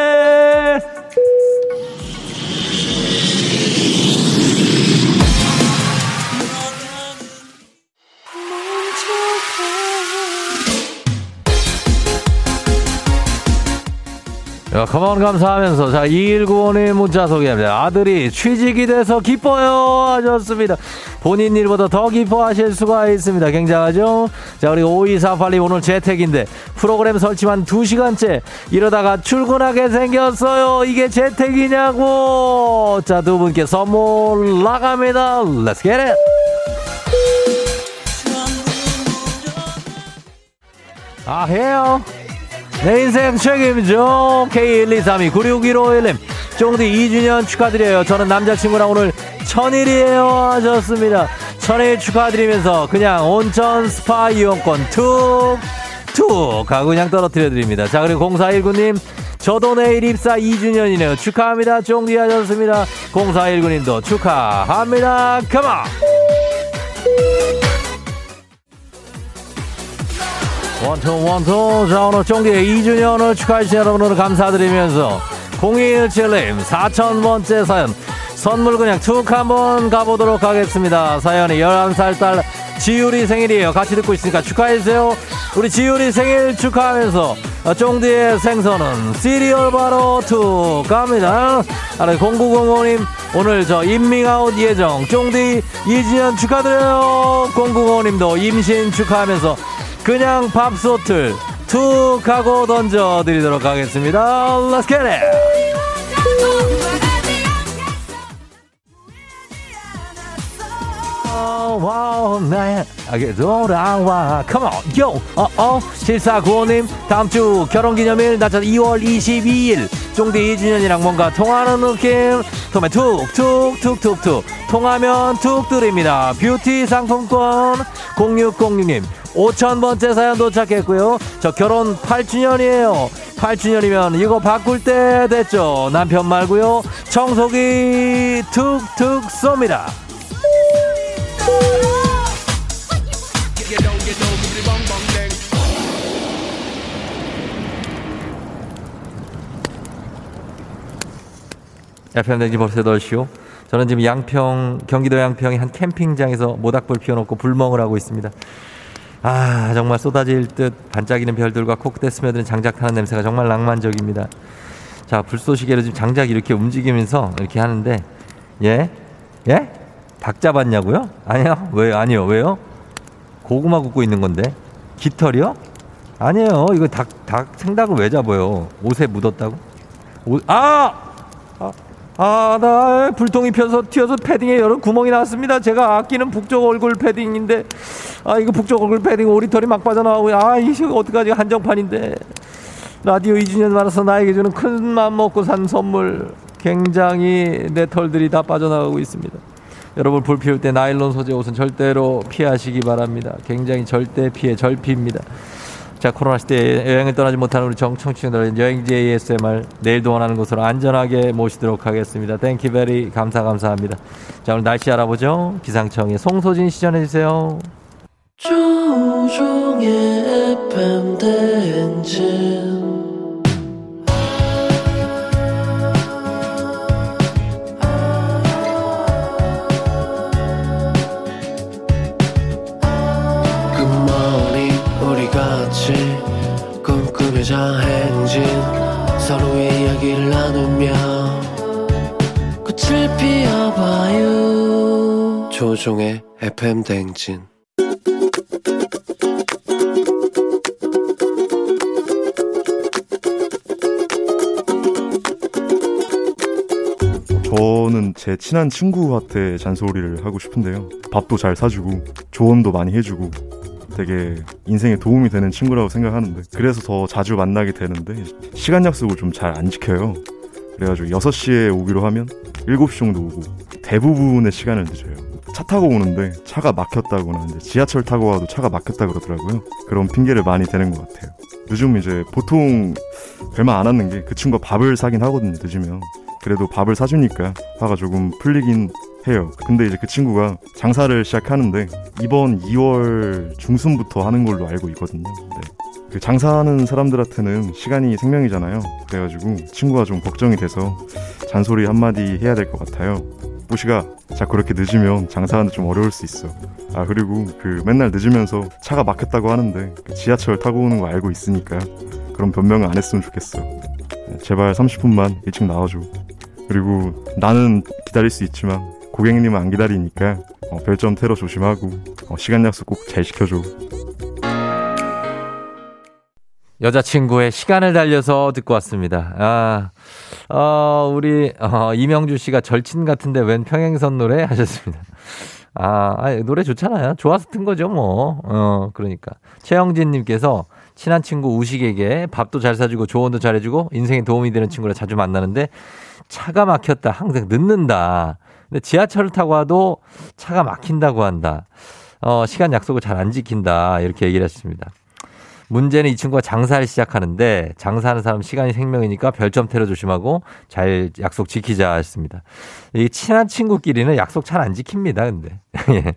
자, 컴온 감사하면서 자 2195님 문자 소개합니다. 아들이 취직이 돼서 기뻐요 하셨습니다. 본인 일보다 더 기뻐하실 수가 있습니다. 굉장하죠? 자 그리고 5248님 오늘 재택인데 프로그램 설치만 2시간째 이러다가 출근하게 생겼어요. 이게 재택이냐고 자 두 분께 선물 나갑니다. Let's get it! 아 해요 내 인생 책임져 K123296151님. 쫑디 2주년 축하드려요. 저는 남자친구랑 오늘 천일이에요 하셨습니다. 천일 축하드리면서 그냥 온천 스파 이용권 툭툭 하고 그냥 떨어뜨려 드립니다. 자 그리고 0419님 저도 내일 입사 2주년이네요. 축하합니다. 쫑디 하셨습니다. 0419님도 축하합니다. 컴온 One two one two. 자 오늘 쫑디의 2주년을 축하해주신 여러분 을 감사드리면서 0217님 4천번째 사연. 선물 그냥 툭 한번 가보도록 하겠습니다. 사연이 11살 딸 지율이 생일이에요. 같이 듣고 있으니까 축하해주세요. 우리 지율이 생일 축하하면서 쫑디의 생선은 시리얼 바로 툭 갑니다. 아, 0905님 오늘 저 임밍아웃 예정. 쫑디 2주년 축하드려요. 0905님도 임신 축하하면서 그냥 밥솥을 툭 하고 던져드리도록 하겠습니다. Let's get it! 와우 나에게 돌아와 Come on yo 어어 7495님 다음 주 결혼기념일 날짜 2월 22일. 쫑디 2주년이랑 뭔가 통하는 느낌. 통해 툭툭툭툭툭. 통하면 툭 드립니다. 뷰티 상품권 0606님 5천번째 사연 도착했고요. 저 결혼 8주년이에요. 8주년이면 이거 바꿀 때 됐죠. 남편 말고요. 청소기 툭툭 쏩니다. FM 댕지 벌써 8시요. 저는 지금 양평, 경기도 양평의 한 캠핑장에서 모닥불 피워놓고 불멍을 하고 있습니다. 아, 정말 쏟아질 듯 반짝이는 별들과 코끝에 스며드는 장작 타는 냄새가 정말 낭만적입니다. 자, 불쏘시개로 지금 장작이 이렇게 움직이면서 이렇게 하는데, 예? 예? 닭 잡았냐고요? 아니요. 왜요? 아니요. 왜요? 고구마 굽고 있는 건데. 깃털이요? 아니에요. 이거 닭, 닭, 생닭을 왜 잡아요? 옷에 묻었다고? 옷, 아! 아! 아, 나 불통이 펴서 튀어서 패딩에 여러 구멍이 났습니다. 제가 아끼는 북쪽 얼굴 패딩인데, 아, 이거 북쪽 얼굴 패딩 오리털이 막 빠져나오고, 아, 이거 어떡하지? 한정판인데. 라디오 2주년 말아서 나에게 주는 큰 맘 먹고 산 선물. 굉장히 내 털들이 다 빠져나가고 있습니다. 여러분 불 피울 때 나일론 소재 옷은 절대로 피하시기 바랍니다. 굉장히 절대 피해 절피입니다. 자 코로나 시대에 여행을 떠나지 못하는 우리 정청취자들 여행지 ASMR 내일도 원하는 곳으로 안전하게 모시도록 하겠습니다. Thank you very 감사 감사합니다. 자 오늘 날씨 알아보죠. 기상청의 송소진 씨 전해 주세요. 조종의 FM 대행진 이야기를 나누며 꽃을 피워봐요 조종의 FM 대행진 저는 제 친한 친구한테 잔소리를 하고 싶은데요. 밥도 잘 사주고 조언도 많이 해주고 되게 인생에 도움이 되는 친구라고 생각하는데 그래서 더 자주 만나게 되는데 시간 약속을 좀 잘 안 지켜요. 그래가지고 6시에 오기로 하면 7시 정도 오고 대부분의 시간을 늦어요. 차 타고 오는데 차가 막혔다거나 이제 지하철 타고 와도 차가 막혔다 그러더라고요. 그런 핑계를 많이 대는 것 같아요. 늦으면 이제 보통 별말 안 하는 게 그 친구가 밥을 사긴 하거든요. 늦으면 그래도 밥을 사주니까 화가 조금 풀리긴 해요. 근데 이제 그 친구가 장사를 시작하는데 이번 2월 중순부터 하는 걸로 알고 있거든요. 네. 그 장사하는 사람들한테는 시간이 생명이잖아요. 그래가지고 친구가 좀 걱정이 돼서 잔소리 한마디 해야 될 것 같아요. 뽀시가 자꾸 그렇게 늦으면 장사하는데 좀 어려울 수 있어. 아 그리고 그 맨날 늦으면서 차가 막혔다고 하는데 그 지하철 타고 오는 거 알고 있으니까 그런 변명을 안 했으면 좋겠어. 네, 제발 30분만 일찍 나와줘. 그리고 나는 기다릴 수 있지만 고객님은 안 기다리니까 어, 별점 테러 조심하고 어, 시간 약속 꼭잘 지켜줘. 여자친구의 시간을 달려서 듣고 왔습니다. 아, 어, 우리, 어, 이명주 씨가 절친 같은데 웬 평행선 노래 (laughs) 하셨습니다. 아, 아니, 노래 좋잖아요. 좋아서 튼 거죠, 뭐. 어, 그러니까. 최영진 님께서 친한 친구 우식에게 밥도 잘 사주고 조언도 잘해주고 인생에 도움이 되는 친구를 자주 만나는데 차가 막혔다. 항상 늦는다. 근데 지하철을 타고 와도 차가 막힌다고 한다. 어, 시간 약속을 잘 안 지킨다. 이렇게 얘기를 했습니다. 문제는 이 친구가 장사를 시작하는데 장사하는 사람 시간이 생명이니까 별점 테러 조심하고 잘 약속 지키자 했습니다. 이 친한 친구끼리는 약속 잘 안 지킵니다. 근데 (laughs) 예.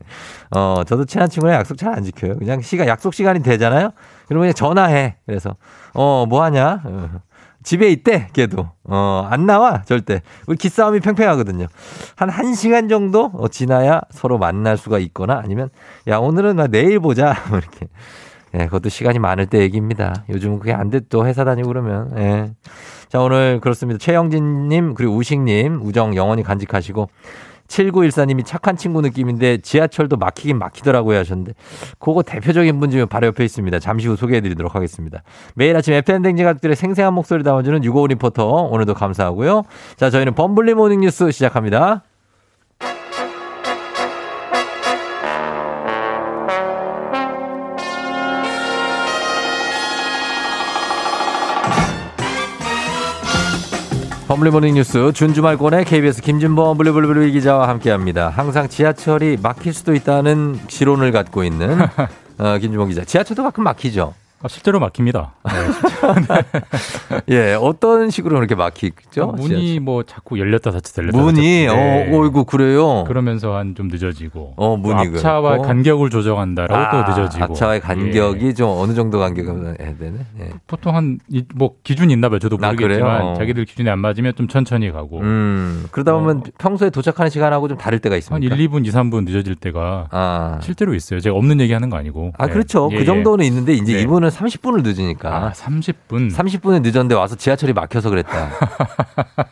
어 저도 친한 친구랑 약속 잘 안 지켜요. 그냥 시간 약속 시간이 되잖아요. 그러면 그냥 전화해. 그래서 어 뭐 하냐? 어, 집에 있대. 걔도 어 안 나와 절대. 우리 기싸움이 팽팽하거든요. 한 1시간 정도 어, 지나야 서로 만날 수가 있거나 아니면 야 오늘은 나 내일 보자. (laughs) 뭐 이렇게. 예, 그것도 시간이 많을 때 얘기입니다. 요즘은 그게 안돼또 회사 다니고 그러면. 예. 자, 오늘 그렇습니다. 최영진님, 그리고 우식님, 우정 영원히 간직하시고, 7914님이 착한 친구 느낌인데 지하철도 막히긴 막히더라고요 하셨는데, 그거 대표적인 분 중에 바로 옆에 있습니다. 잠시 후 소개해 드리도록 하겠습니다. 매일 아침 FM대행진 가족들의 생생한 목소리 담아주는 유고우 리포터, 오늘도 감사하고요. 자, 저희는 범블리 모닝 뉴스 시작합니다. 범블리모닝 뉴스 준주말권의 KBS 김준범 블리블리블리 기자와 함께합니다. 항상 지하철이 막힐 수도 있다는 지론을 갖고 있는 (laughs) 어, 김준범 기자. 지하철도 가끔 막히죠. 아, 실제로 막힙니다. (laughs) 예, 어떤 식으로 그렇게 막히죠? 문이 지하철? 뭐 자꾸 열렸다 닫혔다 열렸다 문이 닫혔다. 네. 어, 어이구 그래요. 그러면서 한 좀 늦어지고 어, 문이 또 앞차와 그렇고. 간격을 조정한다라고 또 늦어지고 앞차와의 간격이 예. 좀 어느 정도 간격을 해야 되네. 예. 보통 한 뭐 기준이 있나 봐요. 저도 아, 모르겠지만 그래요? 자기들 기준이 안 맞으면 좀 천천히 가고 음, 그러다 보면 평소에 도착하는 시간하고 좀 다를 때가 한 있습니까? 1, 2분, 2, 3분 늦어질 때가 아. 실제로 있어요. 제가 없는 얘기 하는 거 아니고. 아, 네. 그렇죠. 예, 그 예. 정도는 있는데 이제 네. 이분은 30분을 늦으니까. 아, 30분. 30분에 늦었는데 와서 지하철이 막혀서 그랬다.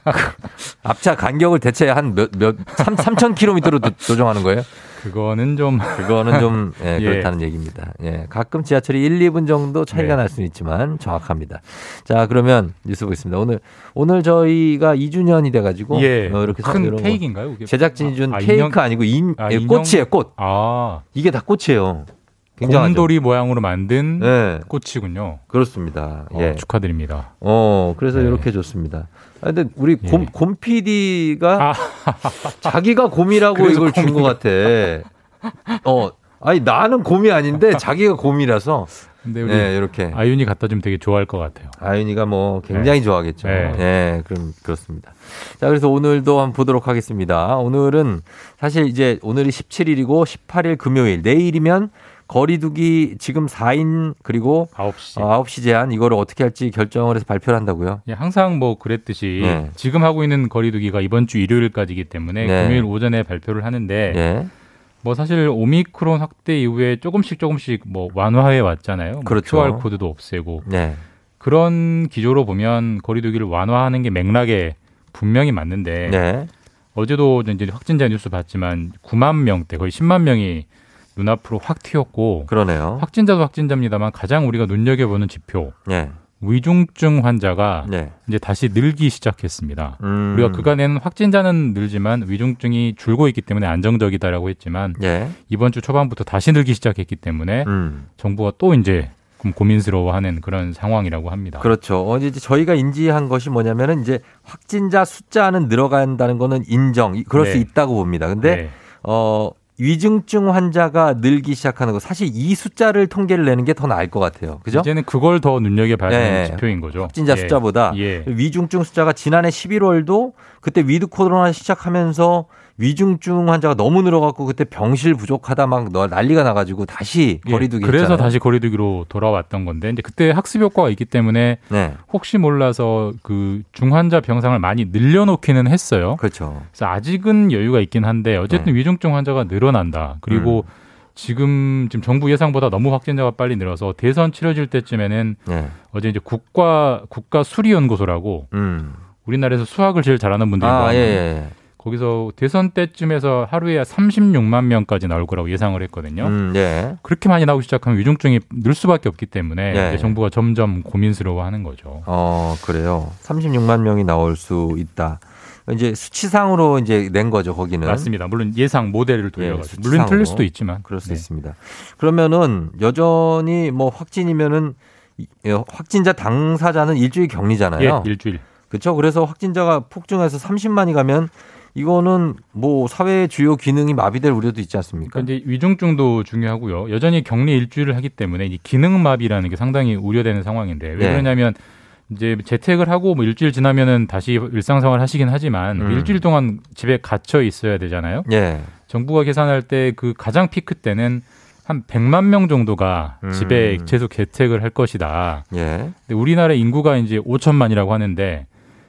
(laughs) 앞차 간격을 대체 한 몇, 몇, 3, 3,000km로 조정하는 거예요? 그거는 좀. (laughs) 그거는 좀, 예, 예. 그렇다는 얘기입니다. 예, 가끔 지하철이 1, 2분 정도 차이가 네. 날 수는 있지만 정확합니다. 자, 그러면 뉴스 보겠습니다. 오늘, 오늘 저희가 2주년이 돼 가지고. 예. 어, 이렇게 큰 케이크인가요? 제작진이 준 아, 케이크 인형? 아니고 인, 아, 예? 꽃이에요, 꽃. 아. 이게 다 꽃이에요. 굉장하죠. 곰돌이 모양으로 만든 네. 꽃이군요. 그렇습니다. 어, 예. 축하드립니다. 어, 그래서 네. 이렇게 줬습니다. 아, 근데 우리 곰, 예. 곰 PD가 아. (laughs) 자기가 곰이라고 이걸 준 것 같아. 어, 아니, 나는 곰이 아닌데 자기가 곰이라서. 근데 우리 네, 이렇게. 아윤이 갖다 주면 되게 좋아할 것 같아요. 아윤이가 뭐 굉장히 좋아하겠죠. 네. 예, 그럼 그렇습니다. 자, 그래서 오늘도 한번 보도록 하겠습니다. 오늘은 사실 이제 오늘이 17일이고 18일 금요일, 내일이면 거리두기 지금 4인 그리고 9시. 어, 9시 제한 이거를 어떻게 할지 결정을 해서 발표를 한다고요. 예, 항상 뭐 그랬듯이 네. 지금 하고 있는 거리두기가 이번 주 일요일까지이기 때문에 네. 금요일 오전에 발표를 하는데 예. 뭐 사실 오미크론 확대 이후에 조금씩 조금씩 뭐 완화해 왔잖아요. 뭐 그렇죠. QR 코드도 없애고 네. 그런 기조로 보면 거리두기를 완화하는 게 맥락에 분명히 맞는데 네. 어제도 이제 확진자 뉴스 봤지만 9만 명대 거의 10만 명이 눈앞으로 확 튀었고 그러네요. 확진자도 확진자입니다만 가장 우리가 눈여겨보는 지표 네. 위중증 환자가 네. 이제 다시 늘기 시작했습니다. 음. 우리가 그간에는 확진자는 늘지만 위중증이 줄고 있기 때문에 안정적이다라고 했지만 예. 이번 주 초반부터 다시 늘기 시작했기 때문에 음. 정부가 또 이제 좀 고민스러워하는 그런 상황이라고 합니다. 그렇죠. 어, 이제 저희가 인지한 것이 뭐냐면은 이제 확진자 숫자는 늘어간다는 거는 인정, 이- 그럴 수 네. 있다고 봅니다. 근데 네. 어 위중증 환자가 늘기 시작하는 거 사실 이 숫자를 통계를 내는 게 더 나을 것 같아요. 그죠? 이제는 그걸 더 눈여겨봐야 되는 네. 지표인 거죠. 확진자 예. 숫자보다 예. 위중증 숫자가 지난해 11월도 그때 위드 코로나 시작하면서 위중증 환자가 너무 늘어갖고 그때 병실 부족하다 막 너- 난리가 나가지고 다시 예, 거리두기 그래서 했잖아요. 다시 거리두기로 돌아왔던 건데 이제 그때 학습 효과가 있기 때문에 네. 혹시 몰라서 그 중환자 병상을 많이 늘려놓기는 했어요. 그렇죠. 그래서 아직은 여유가 있긴 한데 어쨌든 네. 위중증 환자가 늘어난다. 그리고 음. 지금 지금 정부 예상보다 너무 확진자가 빨리 늘어서 대선 치러질 때쯤에는 네. 어제 이제 국가 국가 수리 연구소라고 음. 우리나라에서 수학을 제일 잘하는 분들이 아, 예, 모아놓은 예. 거기서 대선 때쯤에서 하루에 36만 명까지 나올 거라고 예상을 했거든요. 음, 예. 그렇게 많이 나오기 시작하면 위중증이 늘 수밖에 없기 때문에 예. 정부가 점점 고민스러워하는 거죠. 어, 그래요. 36만 명이 나올 수 있다. 이제 수치상으로 이제 낸 거죠, 거기는. 맞습니다. 물론 예상 모델을 돌려가지고 예, 물론 틀릴. 수도 있지만 그럴 수 네. 있습니다. 그러면은 여전히 뭐 확진이면은 이- 예, 확진자 당사자는 일주일 격리잖아요. 예, 일주일. 그렇죠. 그래서 확진자가 폭증해서 30만이 가면 이거는 뭐 사회의 주요 기능이 마비될 우려도 있지 않습니까? 그러니까 이제 위중증도 중요하고요. 여전히 격리 일주일을 하기 때문에 이 기능 마비라는 게 상당히 우려되는 상황인데 왜 네. 그러냐면 이제 재택을 하고 뭐 일주일 지나면은 다시 일상생활 하시긴 하지만 음. 일주일 동안 집에 갇혀 있어야 되잖아요. 예. 정부가 계산할 때 그 가장 피크 때는 한 100만 명 정도가 음. 집에 계속 재택을 할 것이다. 예. 근데 우리나라 인구가 이제 5천만이라고 하는데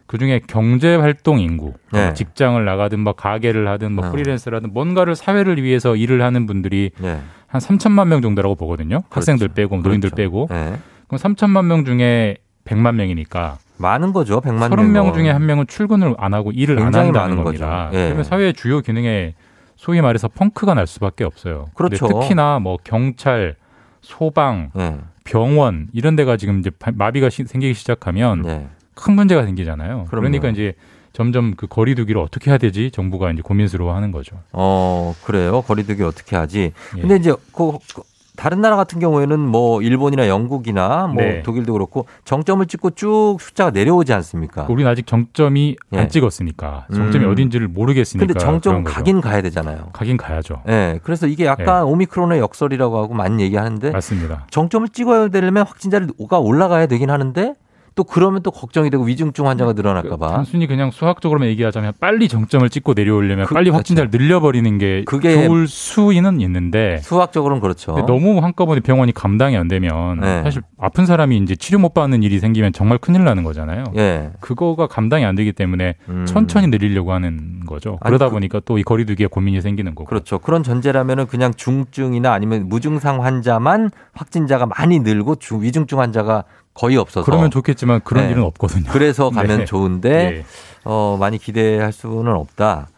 그 중에 경제 활동 인구, 네. 직장을 나가든 뭐 가게를 하든 뭐 어. 프리랜서라든 뭔가를 사회를 위해서 일을 하는 분들이 예. 한 3천만 명 정도라고 보거든요. 학생들 빼고 노인들 그렇죠. 빼고. 예. 그럼 3천만 명 중에 100만 명이니까 많은 거죠. 100만 30명 명 중에 한 명은 출근을 안 하고 일을 안 한다는 겁니다. 거죠. 예. 그러면 사회의 주요 기능에 소위 말해서 펑크가 날 수밖에 없어요. 그렇죠. 특히나 뭐 경찰, 소방, 예. 병원 이런 데가 지금 이제 바- 마비가 시- 생기기 시작하면 예. 큰 문제가 생기잖아요. 그럼요. 그러니까 이제 점점 그 거리두기를 어떻게 해야 되지 정부가 이제 고민스러워하는 거죠. 어, 그래요. 거리두기 어떻게 하지? 예. 근데 이제 그, 그 다른 나라 같은 경우에는 뭐 일본이나 영국이나 뭐 네. 독일도 그렇고 정점을 찍고 쭉 숫자가 내려오지 않습니까? 우리는 아직 정점이 예. 안 찍었으니까 정점이 음. 어딘지를 모르겠으니까. 근데 정점. 가긴 가야 되잖아요. 가긴 가야죠. 예. 그래서 이게 약간 오미크론의 역설이라고 하고 많이 얘기하는데 맞습니다. 정점을 찍어야 되려면 확진자가 올라가야 되긴 하는데 또 그러면 또 걱정이 되고 위중증 환자가 늘어날까 봐. 단순히 그냥 수학적으로만 얘기하자면 빨리 정점을 찍고 내려오려면 그- 빨리 확진자를 늘려버리는 게 그게 좋을 수는 있는데 수학적으로는 그렇죠. 너무 한꺼번에 병원이 감당이 안 되면 네. 사실 아픈 사람이 이제 치료 못 받는 일이 생기면 정말 큰일 나는 거잖아요. 예. 그거가 감당이 안 되기 때문에 음. 천천히 늘리려고 하는 거죠. 아니, 그러다 그- 보니까 또이 거리두기에 고민이 생기는 거고. 그렇죠. 그런 전제라면은 그냥 중증이나 아니면 무증상 환자만 확진자가 많이 늘고 중, 위중증 환자가 거의 없어서 그러면 좋겠지만 그런 네. 일은 없거든요. 그래서 가면 (laughs) 네. 좋은데 네. 어, 많이 기대할 수는 없다.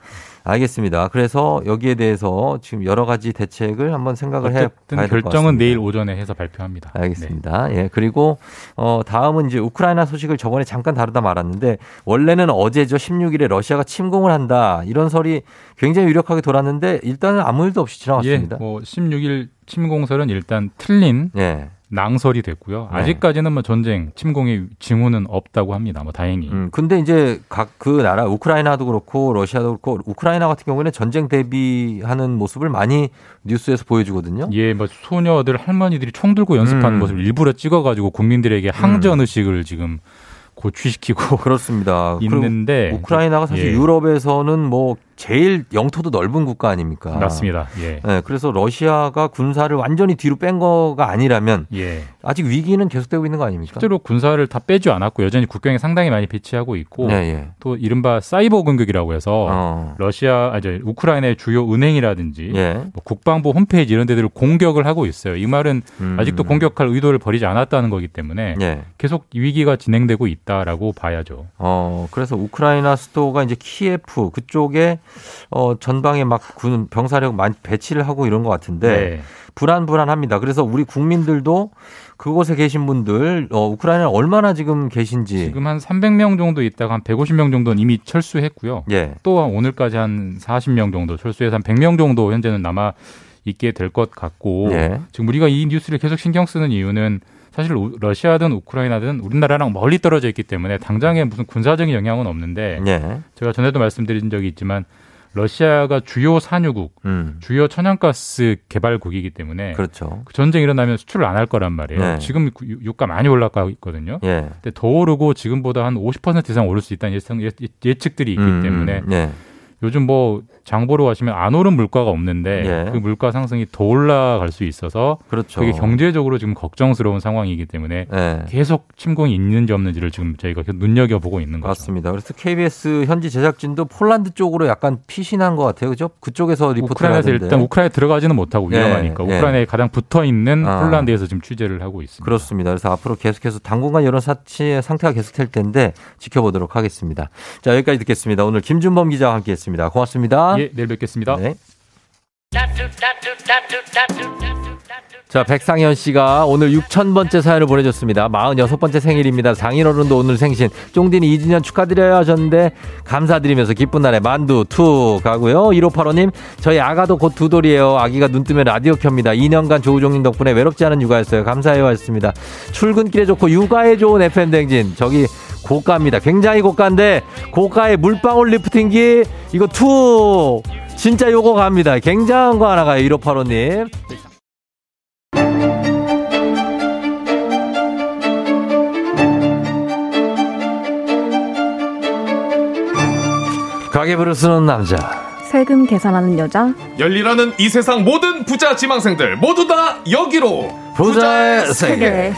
알겠습니다. 그래서 여기에 대해서 지금 여러 가지 대책을 한번 생각을 해 봐야 될것 결정은 같습니다. 내일 오전에 해서 발표합니다. 알겠습니다. 예. 그리고 어 다음은 이제 우크라이나 소식을 저번에 잠깐 다루다 말았는데 원래는 어제죠. 16일에 러시아가 침공을 한다. 이런 설이 굉장히 유력하게 돌았는데 일단은 아무 일도 없이 예, 지나갔습니다. 뭐 16일 침공설은 일단 틀린 예. 낭설이 됐고요. 네. 아직까지는 뭐 전쟁, 침공의 징후는 없다고 합니다. 뭐 다행히. 음, 근데 이제 각 그 나라 우크라이나도 그렇고 러시아도 그렇고 우크라이나 같은 경우에는 전쟁 대비하는 모습을 많이 뉴스에서 보여주거든요. 예, 뭐 소녀들 할머니들이 총 들고 연습하는 음. 모습을 일부러 찍어가지고 국민들에게 항전 의식을 지금 고취시키고 그렇습니다. (laughs) 있는데 우크라이나가 사실 예. 유럽에서는 뭐 제일 영토도 넓은 국가 아닙니까? 맞습니다. 예. 네, 그래서 러시아가 군사를 완전히 뒤로 뺀 거가 아니라면 예. 아직 위기는 계속되고 있는 거 아닙니까? 실제로 군사를 다 빼지 않았고 여전히 국경에 상당히 많이 배치하고 있고 네, 예. 또 이른바 사이버 공격이라고 해서 어. 러시아 아니 우크라이나의 주요 은행이라든지 예. 뭐 국방부 홈페이지 이런 데들을 공격을 하고 있어요. 이 말은 음. 아직도 공격할 의도를 버리지 않았다는 거기 때문에 예. 계속 위기가 진행되고 있다라고 봐야죠. 어, 그래서 우크라이나 수도가 이제 키예프 그쪽에 어, 전방에 막 군 병사력 많이 배치를 하고 이런 것 같은데 네. 불안불안합니다. 그래서 우리 국민들도 그곳에 계신 분들 어, 우크라이나에 얼마나 지금 계신지 지금 한 300명 정도 있다가 한 150명 정도는 이미 철수했고요. 예. 또 오늘까지 한 40명 정도 철수해서 한 100명 정도 현재는 남아 있게 될 것 같고 예. 지금 우리가 이 뉴스를 계속 신경 쓰는 이유는 사실 우- 러시아든 우크라이나든 우리나라랑 멀리 떨어져 있기 때문에 당장에 무슨 군사적인 영향은 없는데 예. 제가 전에도 말씀드린 적이 있지만 러시아가 주요 산유국, 음. 주요 천연가스 개발국이기 때문에 그렇죠. 그 전쟁 일어나면 수출을 안 할 거란 말이에요. 네. 지금 구- 유- 유가 많이 올라가고 있거든요. 예. 근데 더 오르고 지금보다 한 50% 이상 오를 수 있다는 예상, 예, 예측들이 있기 음, 때문에 예. 요즘 뭐 장보러 가시면 안 오른 물가가 없는데 예. 그 물가 상승이 더 올라갈 수 있어서 그렇죠. 그게 경제적으로 지금 걱정스러운 상황이기 때문에 예. 계속 침공이 있는지 없는지를 지금 저희가 계속 눈여겨 보고 있는 거죠. 맞습니다. 그래서 KBS 현지 제작진도 폴란드 쪽으로 약간 피신한 것 같아요. 그죠? 그쪽에서 리포트를 우크라이나에서 하던데. 일단 우크라이나에 들어가지는 못하고 예, 위험하니까 예. 우크라이나에 가장 붙어 있는 아. 폴란드에서 지금 취재를 하고 있습니다. 그렇습니다. 그래서 앞으로 계속해서 당분간 이런 사치의 상태가 계속될 텐데 지켜보도록 하겠습니다. 자, 여기까지 듣겠습니다. 오늘 김준범 기자와 함께 했습니다. 고맙습니다. 예, 내일 뵙겠습니다. 네. 자, 백상현 씨가 오늘 6,000번째 사연을 보내줬습니다. 46번째 생일입니다. 장인어른도 오늘 생신. 쫑디는 2주년 축하드려요 하셨는데, 감사드리면서 기쁜 날에 만두 툭 가고요. 1585님, 저희 아가도 곧 두 돌이에요. 아기가 눈 뜨면 라디오 켭니다. 2년간 조우종님 덕분에 외롭지 않은 육아였어요. 감사해요 하셨습니다. 출근길에 좋고 육아에 좋은 FM대행진. 저기 고가입니다. 굉장히 고가인데, 고가의 물방울 리프팅기, 이거 툭! 진짜 요거 갑니다. 굉장한 거 하나 가요. 1585님. 가계부를 쓰는 남자. 세금 계산하는 여자. 열일하는 이 세상 모든 부자 지망생들 모두 다 여기로 부자의 세계.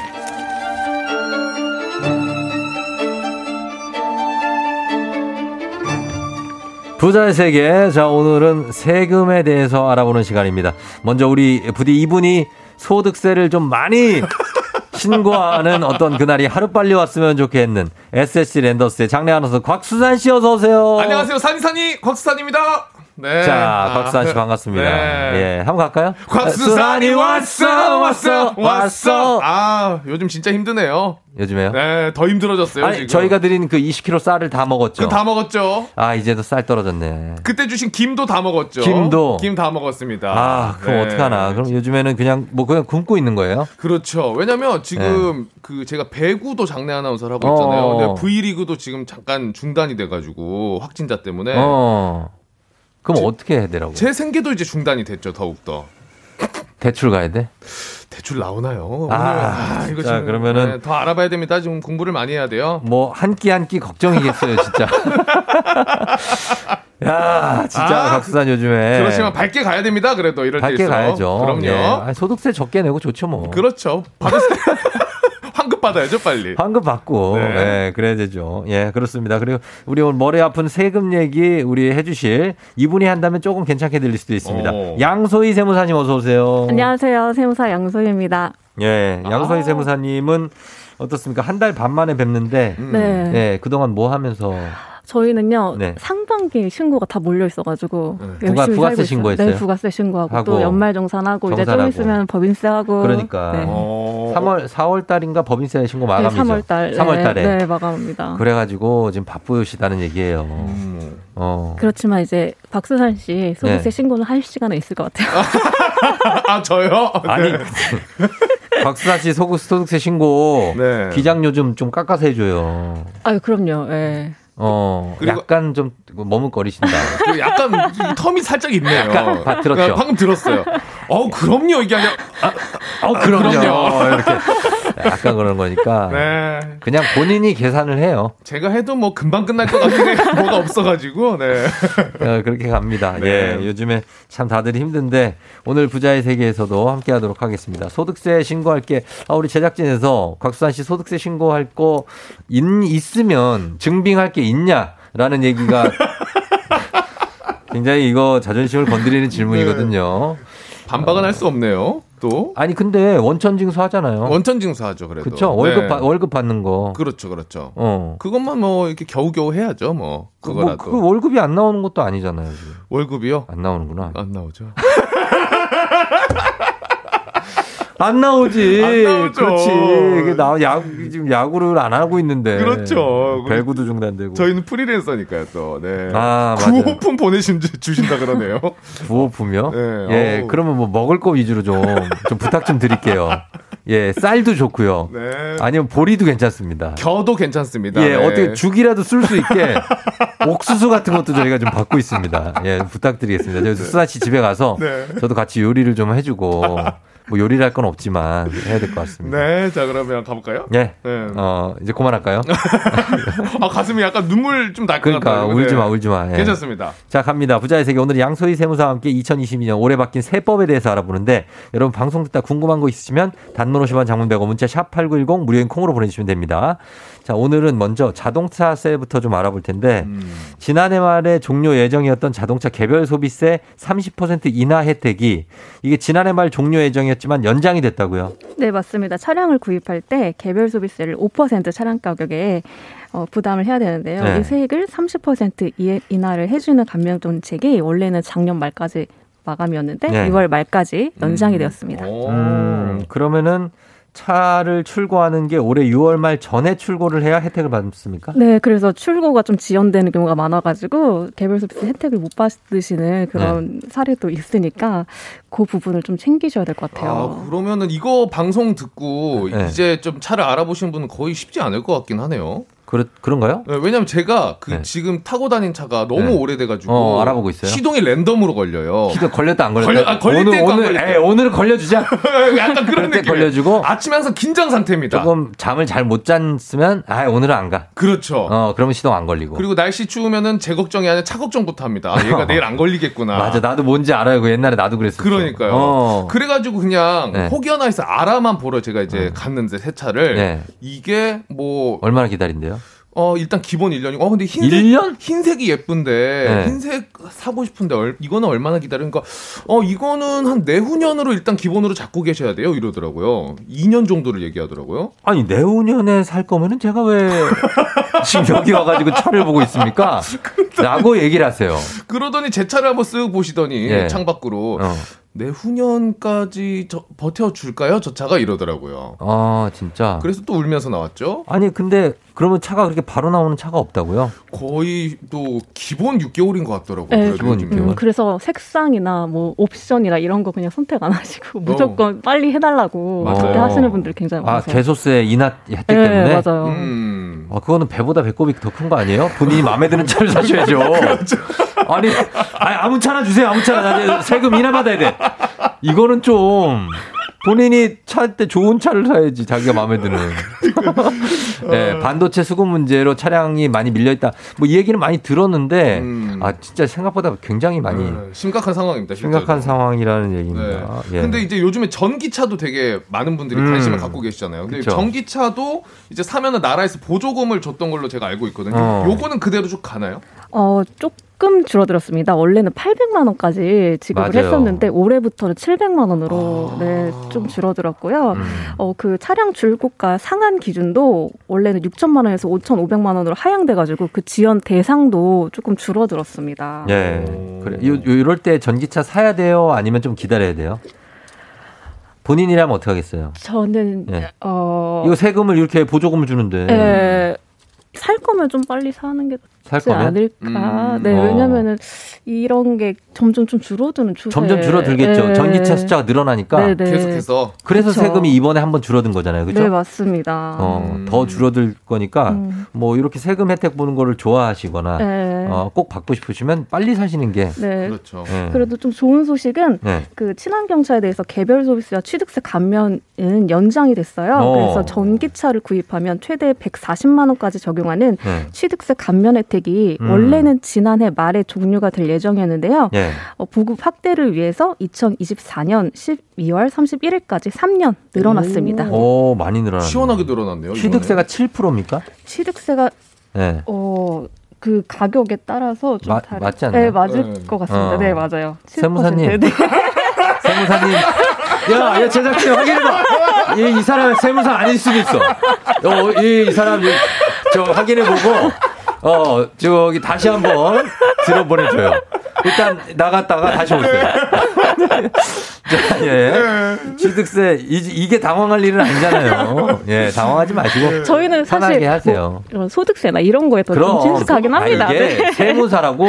부자의 세계. 자, 오늘은 세금에 대해서 알아보는 시간입니다. 먼저 우리 부디 이분이 소득세를 좀 많이 (laughs) 신고하는 어떤 그날이 하루빨리 왔으면 좋겠는 SSC 랜더스의 장례 아나운서 곽수산 씨 어서 오세요. 안녕하세요 산이산이 곽수산입니다 네. 자, 아, 곽수산 씨 반갑습니다. 네. 예, 한번 갈까요? 곽수산이 왔어 왔어 왔어 아 요즘 진짜 힘드네요 요즘에요? 네 더 힘들어졌어요 아니, 지금 저희가 드린 그 20kg 쌀을 다 먹었죠. 그 다 먹었죠 아, 이제도 쌀 떨어졌네. 그때 주신 김도 다 먹었죠 김도? 김 다 먹었습니다 아, 그럼 네. 어떡하나. 그럼 요즘에는 그냥 뭐 그냥 굶고 있는 거예요? 그렇죠. 왜냐면 지금 그 제가 배구도 장례 아나운서를 하고 있잖아요. 어. 근데 V리그도 지금 잠깐 중단이 돼가지고 확진자 때문에 어. 그럼 어떻게 해야 되라고? 제 생계도 이제 중단이 됐죠. 더욱 더 대출 가야 돼? 대출 나오나요? 아, 아, 이거 자, 지금, 그러면은- 네, 더 알아봐야 됩니다. 지금 공부를 많이 해야 돼요. 뭐 한 끼 한 끼 걱정이겠어요, 진짜. (laughs) 야, 진짜 아, 박수산 요즘에 그렇지만 밝게 가야 됩니다. 그래도 이럴 밝게 때일수록. 가야죠. 그럼요. 예. 아니, 소득세 적게 내고 좋죠, 뭐. 그렇죠. 받을 수- 환급 받아야죠, 빨리. 환급 받고, 네. 예, 그래야 되죠. 예, 그렇습니다. 그리고 우리 오늘 머리 아픈 세금 얘기 우리 해주실 이분이 한다면 조금 괜찮게 들릴 수도 있습니다. 오. 양소희 세무사님 어서 오세요. 안녕하세요. 세무사 양소희입니다. 예, 양소희 아. 세무사님은 어떻습니까? 한 달 반 만에 뵙는데, 음. 네. 예, 그동안 뭐 하면서 저희는요 네. 상반기 신고가 다 몰려 있어가지고 네. 열심히 부가- 부가세. 신고했어요? 네, 부가세 신고하고 하고, 또 연말 정산하고 이제 좀 정산하고. 있으면 법인세 하고. 그러니까. 네. 어. 3월 4월 달인가 법인세 신고 네, 마감이죠. 3월 달. 3월 달에. 네, 네, 마감입니다. 그래가지고 지금 바쁘시다는 얘기예요. 음. 어. 그렇지만 이제 박수산 씨 소득세 네. 신고는 할 시간은 있을 것 같아요. (laughs) 아, 저요? 아니 네. (laughs) 박수사 씨 소득 소득세 신고 네. 기장료 좀좀 깎아서 해줘요. 아유 그럼요. 예. 어, 그리고- 약간 좀 머뭇거리신다. 그 약간 텀이 살짝 있네요. 약간 다 들었죠? 네, 방금 들었어요. 어, 그럼요. 이게 아니라 어, 그럼요. 이렇게. 약간 그런 거니까. (laughs) 네. 그냥 본인이 계산을 해요. 제가 해도 뭐 금방 끝날 것 해. (laughs) 뭐가 없어가지고, 네. 어, 그렇게 갑니다. 네. 예, 요즘에 참 다들 힘든데 오늘 부자의 세계에서도 함께 하도록 하겠습니다. 소득세 신고할 게, 아, 우리 제작진에서 곽수산 씨 소득세 신고할 거 있, 있으면 증빙할 게 있냐 라는 얘기가 (laughs) 굉장히 이거 자존심을 건드리는 질문이거든요. 반박은 할수 없네요. 또. 아니, 근데 원천 징수하잖아요. 원천 징수하죠, 그래도. 그쵸? 월급, 네. 받- 월급 받는 거. 그렇죠, 그렇죠. 어. 그것만 뭐 이렇게 겨우겨우 해야죠, 뭐. 그, 뭐, 그거라도. 그 월급이 안 나오는 것도 아니잖아요. 지금. 월급이요? 안 나오는구나. 안 나오죠. (laughs) 안 나오지. 안 나오죠. 그렇지. 나 야구 지금 야구를 안 하고 있는데. 그렇죠. 벨구도 중단되고. 저희는 프리랜서니까요, 또. 네. 아. 구호품 보내신 주신다 그러네요. (laughs) 부호품이요? 네, 예, 어우. 그러면 뭐 먹을 거 위주로 좀, 좀 부탁 좀 드릴게요. 예, 쌀도 좋고요. 네. 아니면 보리도 괜찮습니다. 겨도 괜찮습니다. 예, 네. 어떻게 죽이라도 쓸 수 있게 옥수수 같은 것도 저희가 좀 받고 있습니다. 예, 부탁드리겠습니다. 저 수사 씨 집에 가서 네. 저도 같이 요리를 좀 해주고 뭐 요리를 할 건 없지만 해야 될 것 같습니다. 네, 자 그러면 가볼까요? 예. 네. 어, 이제 그만할까요? (laughs) 아 가슴이 약간 눈물 좀 날것 그러니까 같아요. 울지 마, 네. 울지 마. 예. 괜찮습니다. 자, 갑니다. 부자의 세계. 오늘 양소희 세무사와 함께 2022년 올해 바뀐 세법에 대해서 알아보는데 여러분 방송 듣다 궁금한 거 있으시면 단문 50원 장문 100원 문자 샵 8910 무료인 콩으로 보내주시면 됩니다. 자, 오늘은 먼저 자동차세부터 좀 알아볼 텐데 지난해 말에 종료 예정이었던 자동차 개별 소비세 30% 인하 혜택이 이게 지난해 말 종료 예정이 었지만 연장이 됐다고요. 네, 맞습니다. 차량을 구입할 때 개별 소비세를 5% 차량 가격에 어, 부담을 해야 되는데요. 네. 이 세액을 30% 이- 인하를 해주는 감면 정책이 원래는 작년 말까지 마감이었는데 네. 6월 말까지 연장이 되었습니다. 음, 그러면은 차를 출고하는 게 올해 6월 말 전에 출고를 해야 혜택을 받습니까? 네, 그래서 출고가 좀 지연되는 경우가 많아가지고 개별 소비세 혜택을 못 받으시는 그런 네. 사례도 있으니까 그 부분을 좀 챙기셔야 될것 아, 같아요. 그러면은 이거 방송 듣고 네. 이제 좀 차를 알아보신 분은 거의 쉽지 않을 것 같긴 하네요. 그렇, 그런가요? 네, 왜냐면 제가 그 네. 지금 타고 다닌 차가 너무 네. 오래돼가지고 어, 알아보고 있어요? 시동이 랜덤으로 걸려요. 시도 걸렸다 안 걸렸다? 걸려- 아, 걸릴 오늘 오늘. 에, 오늘 걸려주자. (laughs) 약간 그런 때 느낌. 걸려주고 아침에 항상 긴장 상태입니다. 조금 잠을 잘 못 잤으면 아 오늘은 안 가. 그렇죠. 어 그러면 시동 안 걸리고. 그리고 날씨 추우면은 제 걱정이 아니라 차 걱정부터 합니다. 아, 얘가 (laughs) 내일 안 걸리겠구나. 맞아 나도 뭔지 알아요. 그 옛날에 나도 그랬었어. 그러니까요. 어. 그래가지고 그냥 네. 혹여나 해서 아라만 보러 제가 이제 갔는데 새 차를 네. 이게 뭐 얼마나 기다린대요? 어, 일단 기본 1년이고, 어, 근데 흰색, 1년? 흰색이 예쁜데, 네. 흰색 사고 싶은데, 얼, 이거는 얼마나 기다리니까, 어, 이거는 한 내후년으로 일단 기본으로 잡고 계셔야 돼요. 이러더라고요. 2년 정도를 얘기하더라고요. 아니 내후년에 살 거면은 제가 왜 (laughs) 지금 여기 와가지고 차를 보고 있습니까? 라고 얘기를 하세요. 그러더니 제 차를 한번 쓱 보시더니, 예. 창밖으로, 어. 내후년까지 저, 버텨줄까요? 저 차가 이러더라고요. 아 진짜. 그래서 또 울면서 나왔죠. 아니 근데 그러면 차가 그렇게 바로 나오는 차가 없다고요? 거의 또 기본 6개월인 것 같더라고요. 네, 그래도 요즘에. 음, 그래서 색상이나 뭐 옵션이나 이런 거 그냥 선택 안 하시고 무조건 빨리 해달라고 맞아요. 그렇게 하시는 분들 굉장히 아 많으세요. 개소세 인하 혜택 네, 때문에. 맞아요. 음. 아, 그거는 배보다 배꼽이 더 큰 거 아니에요? 본인이 마음에 드는 차를 사셔야죠. (laughs) 아니, 아니, 아무 차나 주세요. 아무 차나. 나 세금 인하 받아야 돼. 이거는 좀 본인이 차 때 좋은 차를 사야지 자기가 마음에 드는. 네, 반도체 수급 문제로 차량이 많이 밀려 있다. 뭐 이 얘기는 많이 들었는데 음. 아 진짜 생각보다 굉장히 많이 네, 심각한 상황입니다. 실제로. 심각한 상황이라는 얘기입니다. 네. 예. 근데 이제 요즘에 전기차도 되게 많은 분들이 음. 관심을 갖고 계시잖아요. 근데 그쵸. 전기차도 이제 사면은 나라에서 보조금을 줬던 걸로 제가 알고 있거든요. 어. 요거는 그대로 쭉 가나요? 어, 조금 줄어들었습니다. 원래는 800만 원까지 지급을 맞아요. 했었는데 올해부터는 700만 원으로 아. 네, 좀 줄어들었고요. 음. 어, 그 차량 줄고가 상한 기준도 원래는 6천만 원에서 5,500만 원으로 하향돼 가지고 그 지원 대상도 조금 줄어들었습니다. 예. 그래. 요, 요, 이럴 때 전기차 사야 돼요? 아니면 좀 기다려야 돼요? 본인이라면 어떻게 하겠어요? 저는 예. 어 이거 세금을 이렇게 보조금을 주는데 예, 살 거면 좀 빨리 사는 게 살 거면? 않을까. 네, 어. 왜냐면은 이런 게 점점 좀 줄어드는 추세. 점점 줄어들겠죠. 네. 전기차 숫자가 늘어나니까. 네, 네. 계속해서 그래서 그쵸. 세금이 이번에 한 번 줄어든 거잖아요. 그죠? 네, 맞습니다. 어, 더 줄어들 거니까 음. 뭐 이렇게 세금 혜택 보는 거를 좋아하시거나 네. 어, 꼭 받고 싶으시면 빨리 사시는 게 네. 그렇죠. 예. 그래도 좀 좋은 소식은 네. 그 친환경차에 대해서 개별 소비세와 취득세 감면은 연장이 됐어요. 어. 그래서 전기차를 구입하면 최대 140만 원까지 적용하는 네. 취득세 감면 혜택 이 음. 원래는 지난해 말에 종료가 될 예정이었는데요. 예. 어, 보급 확대를 위해서 2024년 12월 31일까지 3년 늘어났습니다. 오, 많이 늘어났네. 시원하게 늘어났네요. 취득세가 7%입니까? 취득세가 네. 어, 그 가격에 따라서 좀 마- 다르... 맞지 않나요? 네, 맞을 네. 것 같습니다. 어. 네, 맞아요. 7%. 세무사님. 네. (laughs) 세무사님. 야, 야, 제작진 확인해봐. 이, 이 사람 세무사 아닐 수도 있어. 어, 이, 이 사람, 이- 저 확인해보고, 어, 저기 다시 한번 들어보내줘요. 일단 나갔다가 다시 오세요. 자, 예. 취득세, 이, 게 당황할 일은 아니잖아요. 예, 당황하지 마시고. 저희는 사실 편하게 하세요. 뭐 이런 소득세나 이런 거에 더좀 그럼 친숙하긴 합니다. 아, 이게 네. 세무사라고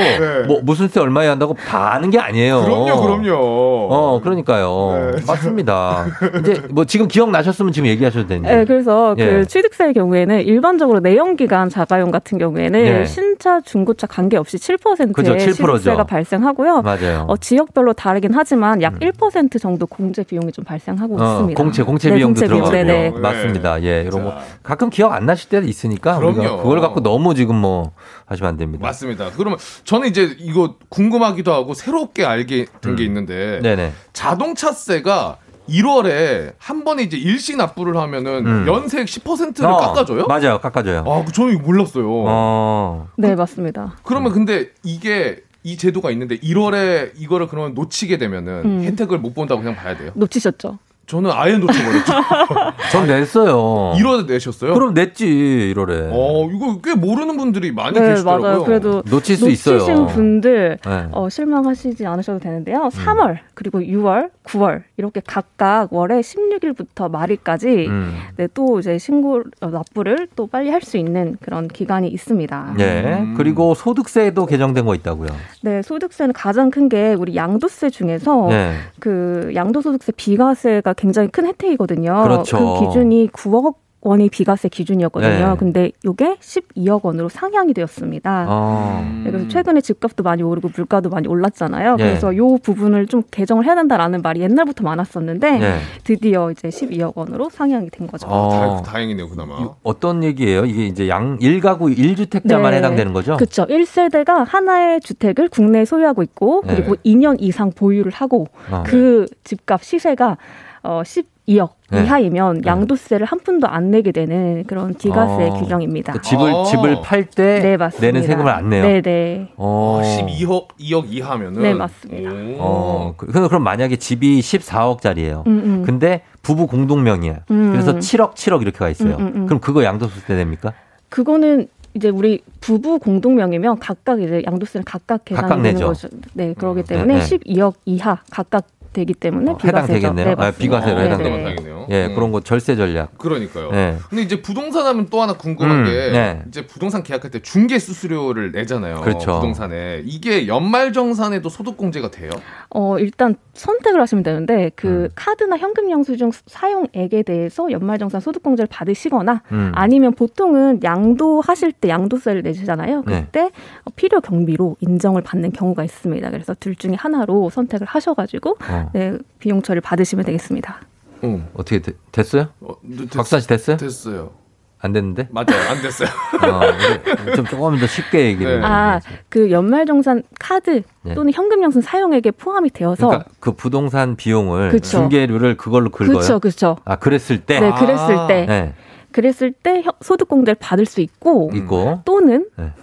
뭐 무슨 세 얼마에 한다고 다 아는 게 아니에요. 그럼요, 그럼요. 어, 그러니까요. 네. 맞습니다. 이제 뭐 지금 기억 나셨으면 지금 얘기하셔도 되는데. 네, 그래서 예. 그 취득세의 경우에는 일반적으로 내연기관 자가용 같은 경우에는 예. 신차, 중고차 관계없이 7%의 그죠, 7% 죠. 취득세가 발생하고요. 맞아요. 어, 지역별로 다르긴 하지만 약 1% 정도 공제 비용이 좀 발생하고 어, 있습니다. 공채 공채 네, 비용도. 들어가고 네네. 맞습니다. 예, 이런 거 가끔 기억 안 나실 때도 있으니까 우리가 그럼요. 그걸 갖고 너무 지금 뭐 하시면 안 됩니다. 맞습니다. 그러면 저는 이제 이거 궁금하기도 하고 새롭게 알게 된게 있는데 음. 네네. 자동차세가 1월에 한 번에 이제 일시 납부를 하면은 음. 연세액 10%를 어, 깎아줘요? 맞아요, 깎아줘요. 아, 저는 이거 몰랐어요. 어, 네, 맞습니다. 그러면 근데 이게 이 제도가 있는데 1월에 이거를 그러면 놓치게 되면은 음. 혜택을 못 본다고 그냥 봐야 돼요. 놓치셨죠? 저는 아예 놓쳐버렸죠. (laughs) 전 냈어요. 1월에 내셨어요? 그럼 냈지 1월에. 어, 이거 꽤 모르는 분들이 많이 네, 계시더라고요. 맞아요. 그래도 놓칠 수 놓치신 있어요. 분들 네. 음. 어, 실망하시지 않으셔도 되는데요. 3월 그리고 6월, 9월 이렇게 각각 월에 16일부터 말일까지 음. 네, 또 이제 신고 어, 납부를 또 빨리 할 수 있는 그런 기간이 있습니다. 예. 음. 그리고 소득세도 개정된 거 있다고요. 네, 소득세는 가장 큰 게 우리 양도세 중에서 네. 그 양도소득세 비과세가 굉장히 큰 혜택이거든요. 그렇죠. 그 기준이 9억 원이 비과세 기준이었거든요. 네. 근데 이게 12억 원으로 상향이 되었습니다. 어. 네, 그래서 최근에 집값도 많이 오르고 물가도 많이 올랐잖아요. 네. 그래서 요 부분을 좀 개정을 해야 된다라는 말이 옛날부터 많았었는데 네. 드디어 이제 12억 원으로 상향이 된 거죠. 어. 다, 다행이네요, 그나마. 이- 어떤 얘기예요? 이게 이제 양 1가구 1주택자만 네. 해당되는 거죠? 그렇죠. 1세대가 하나의 주택을 국내에 소유하고 있고 네. 그리고 2년 이상 보유를 하고 어. 그 집값 시세가 어 12억 네. 이하이면 양도세를 한 푼도 안 내게 되는 그런 기가세 어. 규정입니다. 그 집을 아. 집을 팔때 네, 맞습니다. 내는 세금을 안 내요. 네, 네. 어. 12억, 2억 이하면은. 네, 맞습니다. 오. 어, 그- 그럼 만약에 집이 14억짜리예요. 음, 음. 근데 부부 공동명의야. 음. 그래서 7억, 7억 이렇게 가 있어요. 음, 음, 음. 그럼 그거 양도소득세 됩니까? 그거는 이제 우리 부부 공동명이면 각각 이제 양도세는 각각 각각 계산이 되는 내죠. 거죠. 네, 그러기 때문에 네, 네. 12억 이하 각각 되기 때문에 어, 비과세죠. 해당되겠네요. 네, 아. 비과세로 네, 해당되면 네. 다행이네요. 예, 음. 그런 거 절세 전략. 그러니까요. 네. 근데 이제 부동산 하면 또 하나 궁금한 음, 게 네. 이제 부동산 계약할 때 중개 수수료를 내잖아요. 그렇죠. 부동산에 이게 연말 정산에도 소득 공제가 돼요? 어, 일단 선택을 하시면 되는데 그 음. 카드나 현금 영수증 사용액에 대해서 연말 정산 소득 공제를 받으시거나 음. 아니면 보통은 양도 하실 때 양도세를 내시잖아요. 네. 그때 어, 필요 경비로 인정을 받는 경우가 있습니다. 그래서 둘 중에 하나로 선택을 하셔가지고 어. 네, 비용 처리 받으시면 되겠습니다. 응. 어떻게 되- 됐어요? 어, 됐- 박사 씨 됐어요? 됐어요. 안 됐는데? 맞아요. 안 됐어요. (laughs) 어, 좀 조금 더 쉽게 얘기를. 네. 아, 그 연말정산 카드 네. 또는 현금 영수 사용액에 포함이 되어서 그러니까 그 부동산 비용을 그쵸. 중개료를 그걸로 긁어요. 그렇죠, 그렇죠. 아, 그랬을 때 네, 그랬을 때 네. 그랬을 때 혀- 소득공제를 받을 수 있고 있고 또는 네.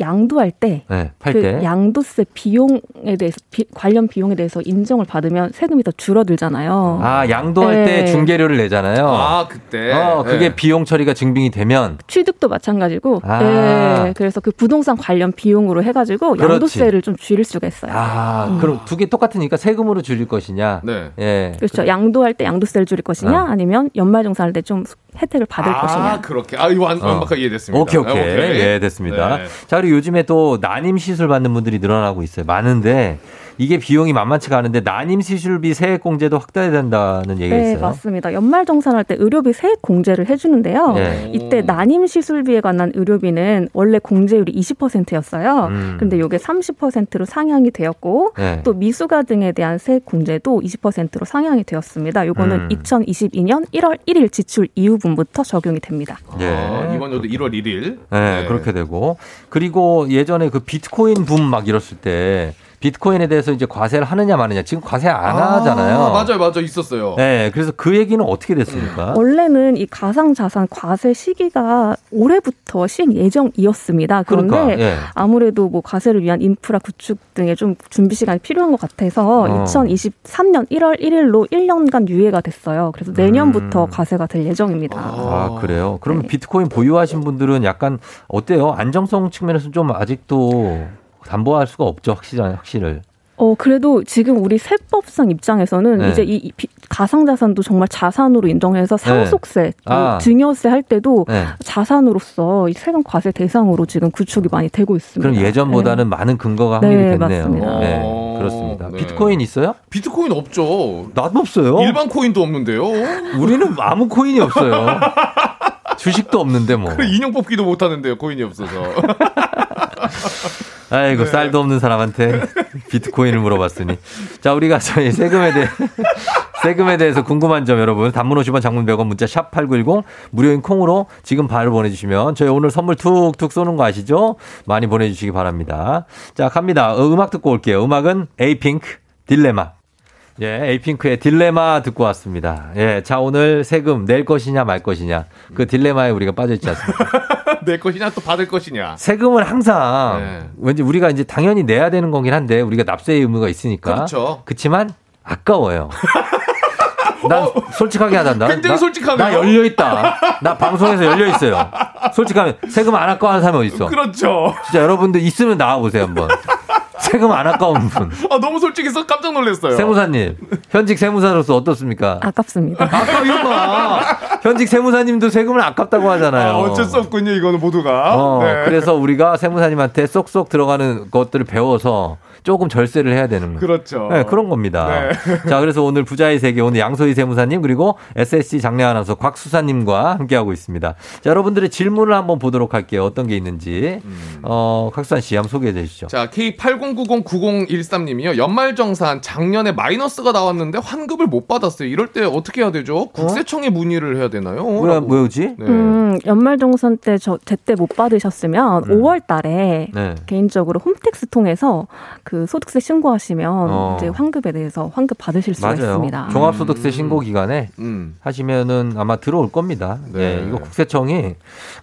양도할 때 네, 팔그 때. 양도세 비용에 대해서 비- 관련 비용에 대해서 인정을 받으면 세금이 더 줄어들잖아요. 아, 양도할 때 네. 중개료를 내잖아요. 아, 그때. 어, 그게 네. 비용 처리가 증빙이 되면 취득도 마찬가지고, 아. 네, 그래서 그 부동산 관련 비용으로 해가지고 그렇지. 양도세를 좀 줄일 수가 있어요. 아, 그럼 두 개 똑같으니까 세금으로 줄일 것이냐? 네. 예. 그렇죠. 양도할 때 양도세를 줄일 것이냐, 어. 아니면 연말정산할 때 좀 혜택을 받을 아, 것이냐. 그렇게. 아, 이거 완, 어. 완벽하게 이해됐습니다. 오케이, 오케이. 아, 예, 됐습니다. 네. 자, 그리고 요즘에 또 난임 시술 받는 분들이 늘어나고 있어요. 많은데 이게 비용이 만만치가 않은데 난임 시술비 세액 공제도 확대해야 된다는 얘기가 네, 있어요. 맞습니다. 연말 정산할 때 의료비 세액 공제를 해주는데요. 네. 이때 난임 시술비에 관한 의료비는 원래 공제율이 20%였어요. 음. 근데 이게 30%로 상향이 되었고 네. 또 미수가 등에 대한 세액 공제도 20%로 상향이 되었습니다. 요거는 음. 2022년 1월 1일 지출 이후 분부터 적용이 됩니다. 예. 아, 이번 연도 1월 1일. 네, 그렇게 되고 그리고 예전에 그 비트코인 붐 막 이랬을 때 비트코인에 대해서 이제 과세를 하느냐 마느냐 지금 과세 안 하잖아요. 맞아요, 맞아요. 있었어요. 네, 그래서 그 얘기는 어떻게 됐습니까? 원래는 이 가상자산 과세 시기가 올해부터 시행 예정이었습니다. 그런데 그러니까, 예. 아무래도 뭐 과세를 위한 인프라 구축 등의 좀 준비 시간이 필요한 것 같아서 어. 2023년 1월 1일로 1년간 유예가 됐어요. 그래서 내년부터 과세가 될 예정입니다. 음. 아, 그래요? 그러면 비트코인 보유하신 분들은 약간 어때요? 안정성 측면에서 좀 아직도 담보할 수가 없죠, 확실히, 확실을. 어 그래도 지금 우리 세법상 입장에서는 네. 이제 이, 가상자산도 정말 자산으로 인정해서 상속세, 또 아. 증여세 할 때도 네. 자산으로서 이 세금 과세 대상으로 지금 구축이 많이 되고 있습니다. 그럼 예전보다는 많은 근거가 네, 확립이 됐네요. 맞습니다. 네, 그렇습니다. 네. 비트코인 있어요? 비트코인 없죠. 나도 없어요. 일반 코인도 없는데요. 우리는 아무 코인이 없어요. 주식도 없는데 뭐. 그래, 인형 뽑기도 못 하는데요. 코인이 없어서. (laughs) 아이고 네. 쌀도 없는 사람한테 비트코인을 물어봤으니 자 우리가 저희 세금에 대해 (laughs) 세금에 대해서 궁금한 점 여러분 단문 50원 장문 100원 문자 샵 8910 무료인 콩으로 지금 바로 보내주시면 저희 오늘 선물 툭툭 쏘는 거 아시죠? 많이 보내주시기 바랍니다. 자 갑니다. 어, 음악 듣고 올게요. 음악은 에이핑크 딜레마. 예, 에이핑크의 딜레마 듣고 왔습니다. 예, 자 오늘 세금 낼 것이냐 말 것이냐 그 딜레마에 우리가 빠져있지 않습니까? (laughs) 내 것이냐 또 받을 것이냐. 세금은 항상 네. 왠지 우리가 이제 당연히 내야 되는 거긴 한데 우리가 납세의 의무가 있으니까. 그렇죠. 그렇지만 아까워요. (laughs) 난 솔직하게. 나, 굉장히 나- 솔직하네요. 나 열려 있다. 나 방송에서 열려 있어요. 솔직하면 세금 안 아까워하는 사람이 어디 있어? 그렇죠. 진짜 여러분들 있으면 나와 보세요 한번. 세금 안 아까운 분. 아, 너무 솔직해서 깜짝 놀랐어요. 세무사님, 현직 세무사로서 어떻습니까? 아깝습니다. 아까 이거 봐. 현직 세무사님도 세금을 아깝다고 하잖아요. 아, 어쩔 수 없군요. 이거는 모두가. 어, 네. 그래서 우리가 세무사님한테 쏙쏙 들어가는 것들을 배워서 조금 절세를 해야 되는 거예요. 그렇죠. 네, 그런 겁니다. 네. 자, 그래서 오늘 부자의 세계 오늘 양소희 세무사님 그리고 SSC 장례 아나운서 곽수사님과 함께하고 있습니다. 자, 여러분들의 질문을 한번 보도록 할게요. 어떤 게 있는지. 어, 곽수산 씨 한번 소개해 주시죠. 자, K80909013님이요. 연말정산 작년에 마이너스가 나왔는데 환급을 못 받았어요. 이럴 때 어떻게 해야 되죠? 국세청에 문의를 해야 되나요? 뭐야. 뭐지? 네. 음, 연말정산 때 저 제때 못 받으셨으면 5월 달에 네. 개인적으로 홈택스 통해서 그 소득세 신고하시면 어. 이제 환급에 대해서 환급 받으실 수가 맞아요. 있습니다. 종합소득세 신고 기간에 음. 하시면은 아마 들어올 겁니다. 네. 예, 이거 국세청이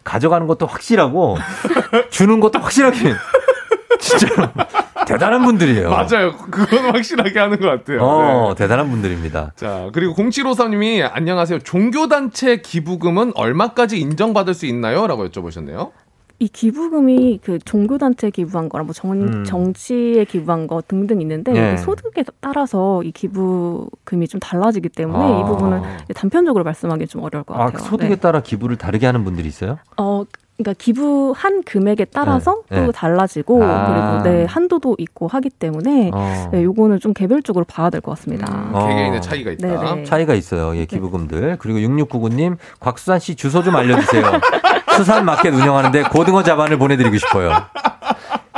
가져가는 것도 확실하고 (laughs) 주는 것도 확실하게 (laughs) 진짜로 대단한 분들이에요. 맞아요. 그건 확실하게 하는 것 같아요. 어, 네. 대단한 분들입니다. 자, 그리고 0753님이 안녕하세요. 종교단체 기부금은 얼마까지 인정받을 수 있나요? 라고 여쭤보셨네요. 이 기부금이 그 종교단체 기부한 거랑 뭐 정, 음. 정치에 기부한 거 등등 있는데 네. 소득에 따라서 이 기부금이 좀 달라지기 때문에 아. 이 부분은 단편적으로 말씀하기 좀 어려울 것 아, 같아요. 그 소득에 네. 따라 기부를 다르게 하는 분들이 있어요? 어, 그러니까 기부한 금액에 따라서 네. 또 네. 달라지고 아. 그리고 네 한도도 있고 하기 때문에 어. 네, 요거는 좀 개별적으로 봐야 될 것 같습니다. 어. 개개인의 차이가 있다. 네네. 차이가 있어요. 예, 기부금들. 그리고 6699님, 곽수산 씨 주소 좀 알려주세요. (laughs) 수산 마켓 운영하는데 고등어 자반을 보내드리고 싶어요.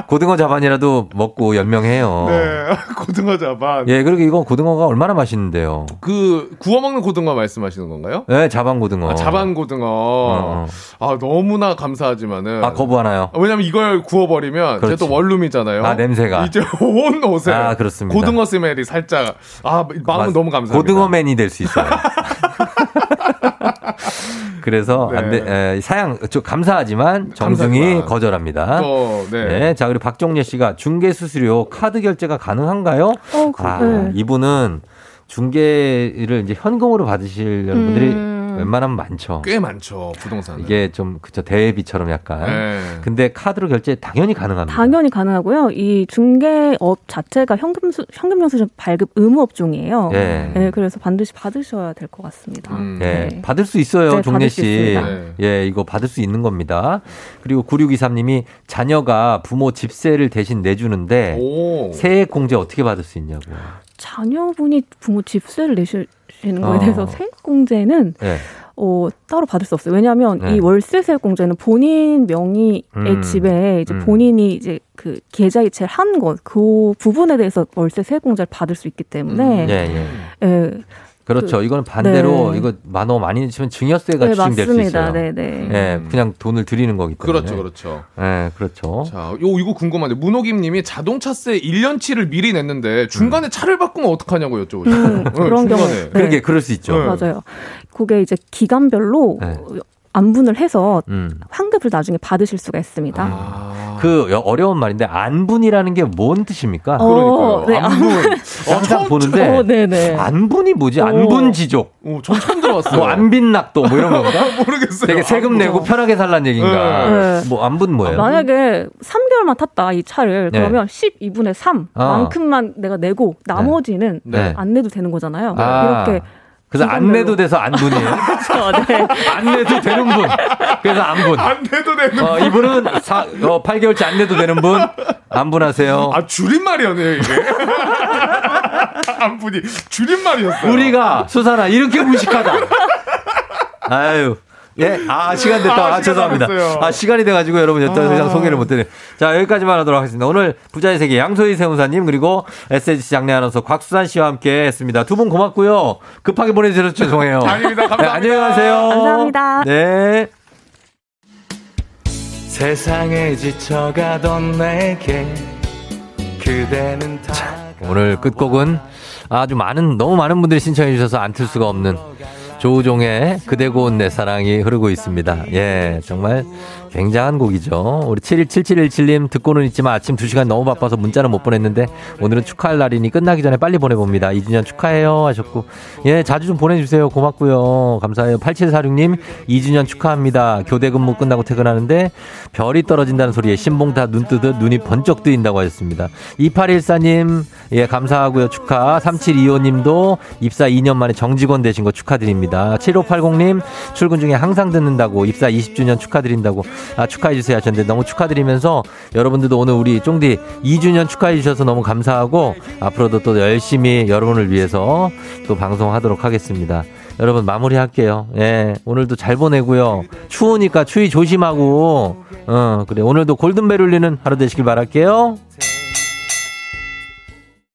고등어 자반이라도 먹고 연명해요. 네. (laughs) 고등어 자반. 예, 그리고 이거 고등어가 얼마나 맛있는데요. 그 구워 먹는 고등어 말씀하시는 건가요? 네, 자반 고등어. 아, 자반 고등어. 어. 아, 너무나 감사하지만은 아, 거부하나요? 왜냐면 이걸 구워 버리면 그렇지. 제가 또 원룸이잖아요. 아, 냄새가. 이제 온 옷에 아, 그렇습니다. 고등어 스멜이 살짝 아 마음은 맞- 너무 감사합니다. 고등어맨이 될 수 있어요. (laughs) (laughs) 그래서 네. 안 돼, 에, 사양 저 감사하지만 정중히 감사하지만. 거절합니다. 또, 네. 네. 자 그리고 박종례 씨가 중개 수수료 카드 결제가 가능한가요? 어, 그, 아 네. 이분은 중개를 이제 현금으로 받으실 분들이 음. 웬만하면 많죠. 꽤 많죠 부동산. 이게 좀 그쵸 대비처럼 약간. 네. 근데 카드로 결제 당연히 가능합니다. 당연히 가능하고요. 이 중개업 자체가 현금 수, 현금 영수증 발급 의무 업종이에요. 예. 네, 그래서 반드시 받으셔야 될 것 같습니다. 음. 예, 네. 받을 수 있어요, 네, 종래 수 씨. 네. 예, 이거 받을 수 있는 겁니다. 그리고 9623님이 자녀가 부모 집세를 대신 내주는데 오. 세액 공제 어떻게 받을 수 있냐고요. 자녀분이 부모 집세를 내 시는 거에 어. 대해서 세액공제는 예. 어, 따로 받을 수 없어요. 왜냐하면 네. 이 월세 세액공제는 본인 명의의 음. 집에 이제 음. 본인이 이제 그 계좌 이체를 한 것, 그 부분에 대해서 월세 세액공제를 받을 수 있기 때문에 예, 예. 예. 그렇죠. 이거는 반대로 네. 이거 만 원 많이 내시면 증여세가 네, 추징될 수 맞습니다. 있어요. 네, 네. 예, 그냥 돈을 드리는 거기 때문에. 그렇죠, 그렇죠. 예, 그렇죠. 자, 요 이거 궁금한데 문호김님이 자동차세 1년치를 미리 냈는데 중간에 차를 바꾸면 어떡하냐고 여쭤보셨어요. 음, 그런 경우 네. 그러게 그럴 수 있죠. 맞아요. 그게 이제 기간별로 네. 안분을 해서 음. 환급을 나중에 받으실 수가 있습니다. 아. 그 여- 어려운 말인데 안분이라는 게 뭔 뜻입니까? 어, 네, 안분. 항상 보는데 어, 네네. 안분이 뭐지? 어. 안분지족. 오, 전 처음 들어봤어요. 뭐 안빈낙도 뭐 이런 건가? (laughs) 모르겠어요. 되게 세금 내고 편하게 살란 얘기인가? 네. 뭐 안분 뭐예요? 만약에 3개월만 탔다 이 차를 네. 그러면 12분의 3 아. 만큼만 내가 내고 나머지는 네. 안 내도 되는 거잖아요. 아. 이렇게 그래서 안 내도 돼서 안분이에요. (laughs) 그렇죠. 네. 안 내도 되는 분. 그래서 안분. 안 내도 되는 어, 이분은 사, 어, 8개월치 안 내도 되는 분 안분하세요. 아 줄임말이었네요 이게. (laughs) 안분이 줄임말이었어요. 우리가 수산아 이렇게 무식하다. 아유. 예, 아, 시간 됐다. 아, 아, 죄송합니다. 다 됐어요. 아, 시간이 돼가지고 여러분 더 이상 아. 소개를 못 드려요. 자, 여기까지만 하도록 하겠습니다. 오늘 부자의 세계 양소희 세무사님 그리고 SH 장례 아나운서 곽수산 씨와 함께 했습니다. 두 분 고맙고요. 급하게 보내주셔서 죄송해요. 아닙니다. 감사합니다. 네, 안녕히 가세요. 감사합니다. 네. 세상에 지쳐가던 내게 그대는 자, 오늘 끝곡은 아주 많은 너무 많은 분들이 신청해 주셔서 안 틀 수가 없는 조우종의 그대 고운 내 사랑이 흐르고 있습니다. 예, 정말 굉장한 곡이죠. 우리 717717님 듣고는 있지만 아침 2시간 너무 바빠서 문자는 못 보냈는데 오늘은 축하할 날이니 끝나기 전에 빨리 보내봅니다. 2주년 축하해요 하셨고 예, 자주 좀 보내주세요. 고맙고요. 감사해요. 8746님 2주년 축하합니다. 교대 근무 끝나고 퇴근하는데 별이 떨어진다는 소리에 신봉 다눈 뜨듯 눈이 번쩍 뜨인다고 하셨습니다. 2814님 예, 감사하고요. 축하. 3725님도 입사 2년 만에 정직원 되신 거 축하드립니다. 7580님 출근 중에 항상 듣는다고 입사 20주년 축하드린다고 아, 축하해주세요 하셨는데 너무 축하드리면서 여러분들도 오늘 우리 쫑디 2주년 축하해주셔서 너무 감사하고 앞으로도 또 열심히 여러분을 위해서 또 방송하도록 하겠습니다. 여러분 마무리할게요. 예, 오늘도 잘 보내고요. 추우니까 추위 조심하고, 어, 그래. 오늘도 골든벨 울리는 하루 되시길 바랄게요.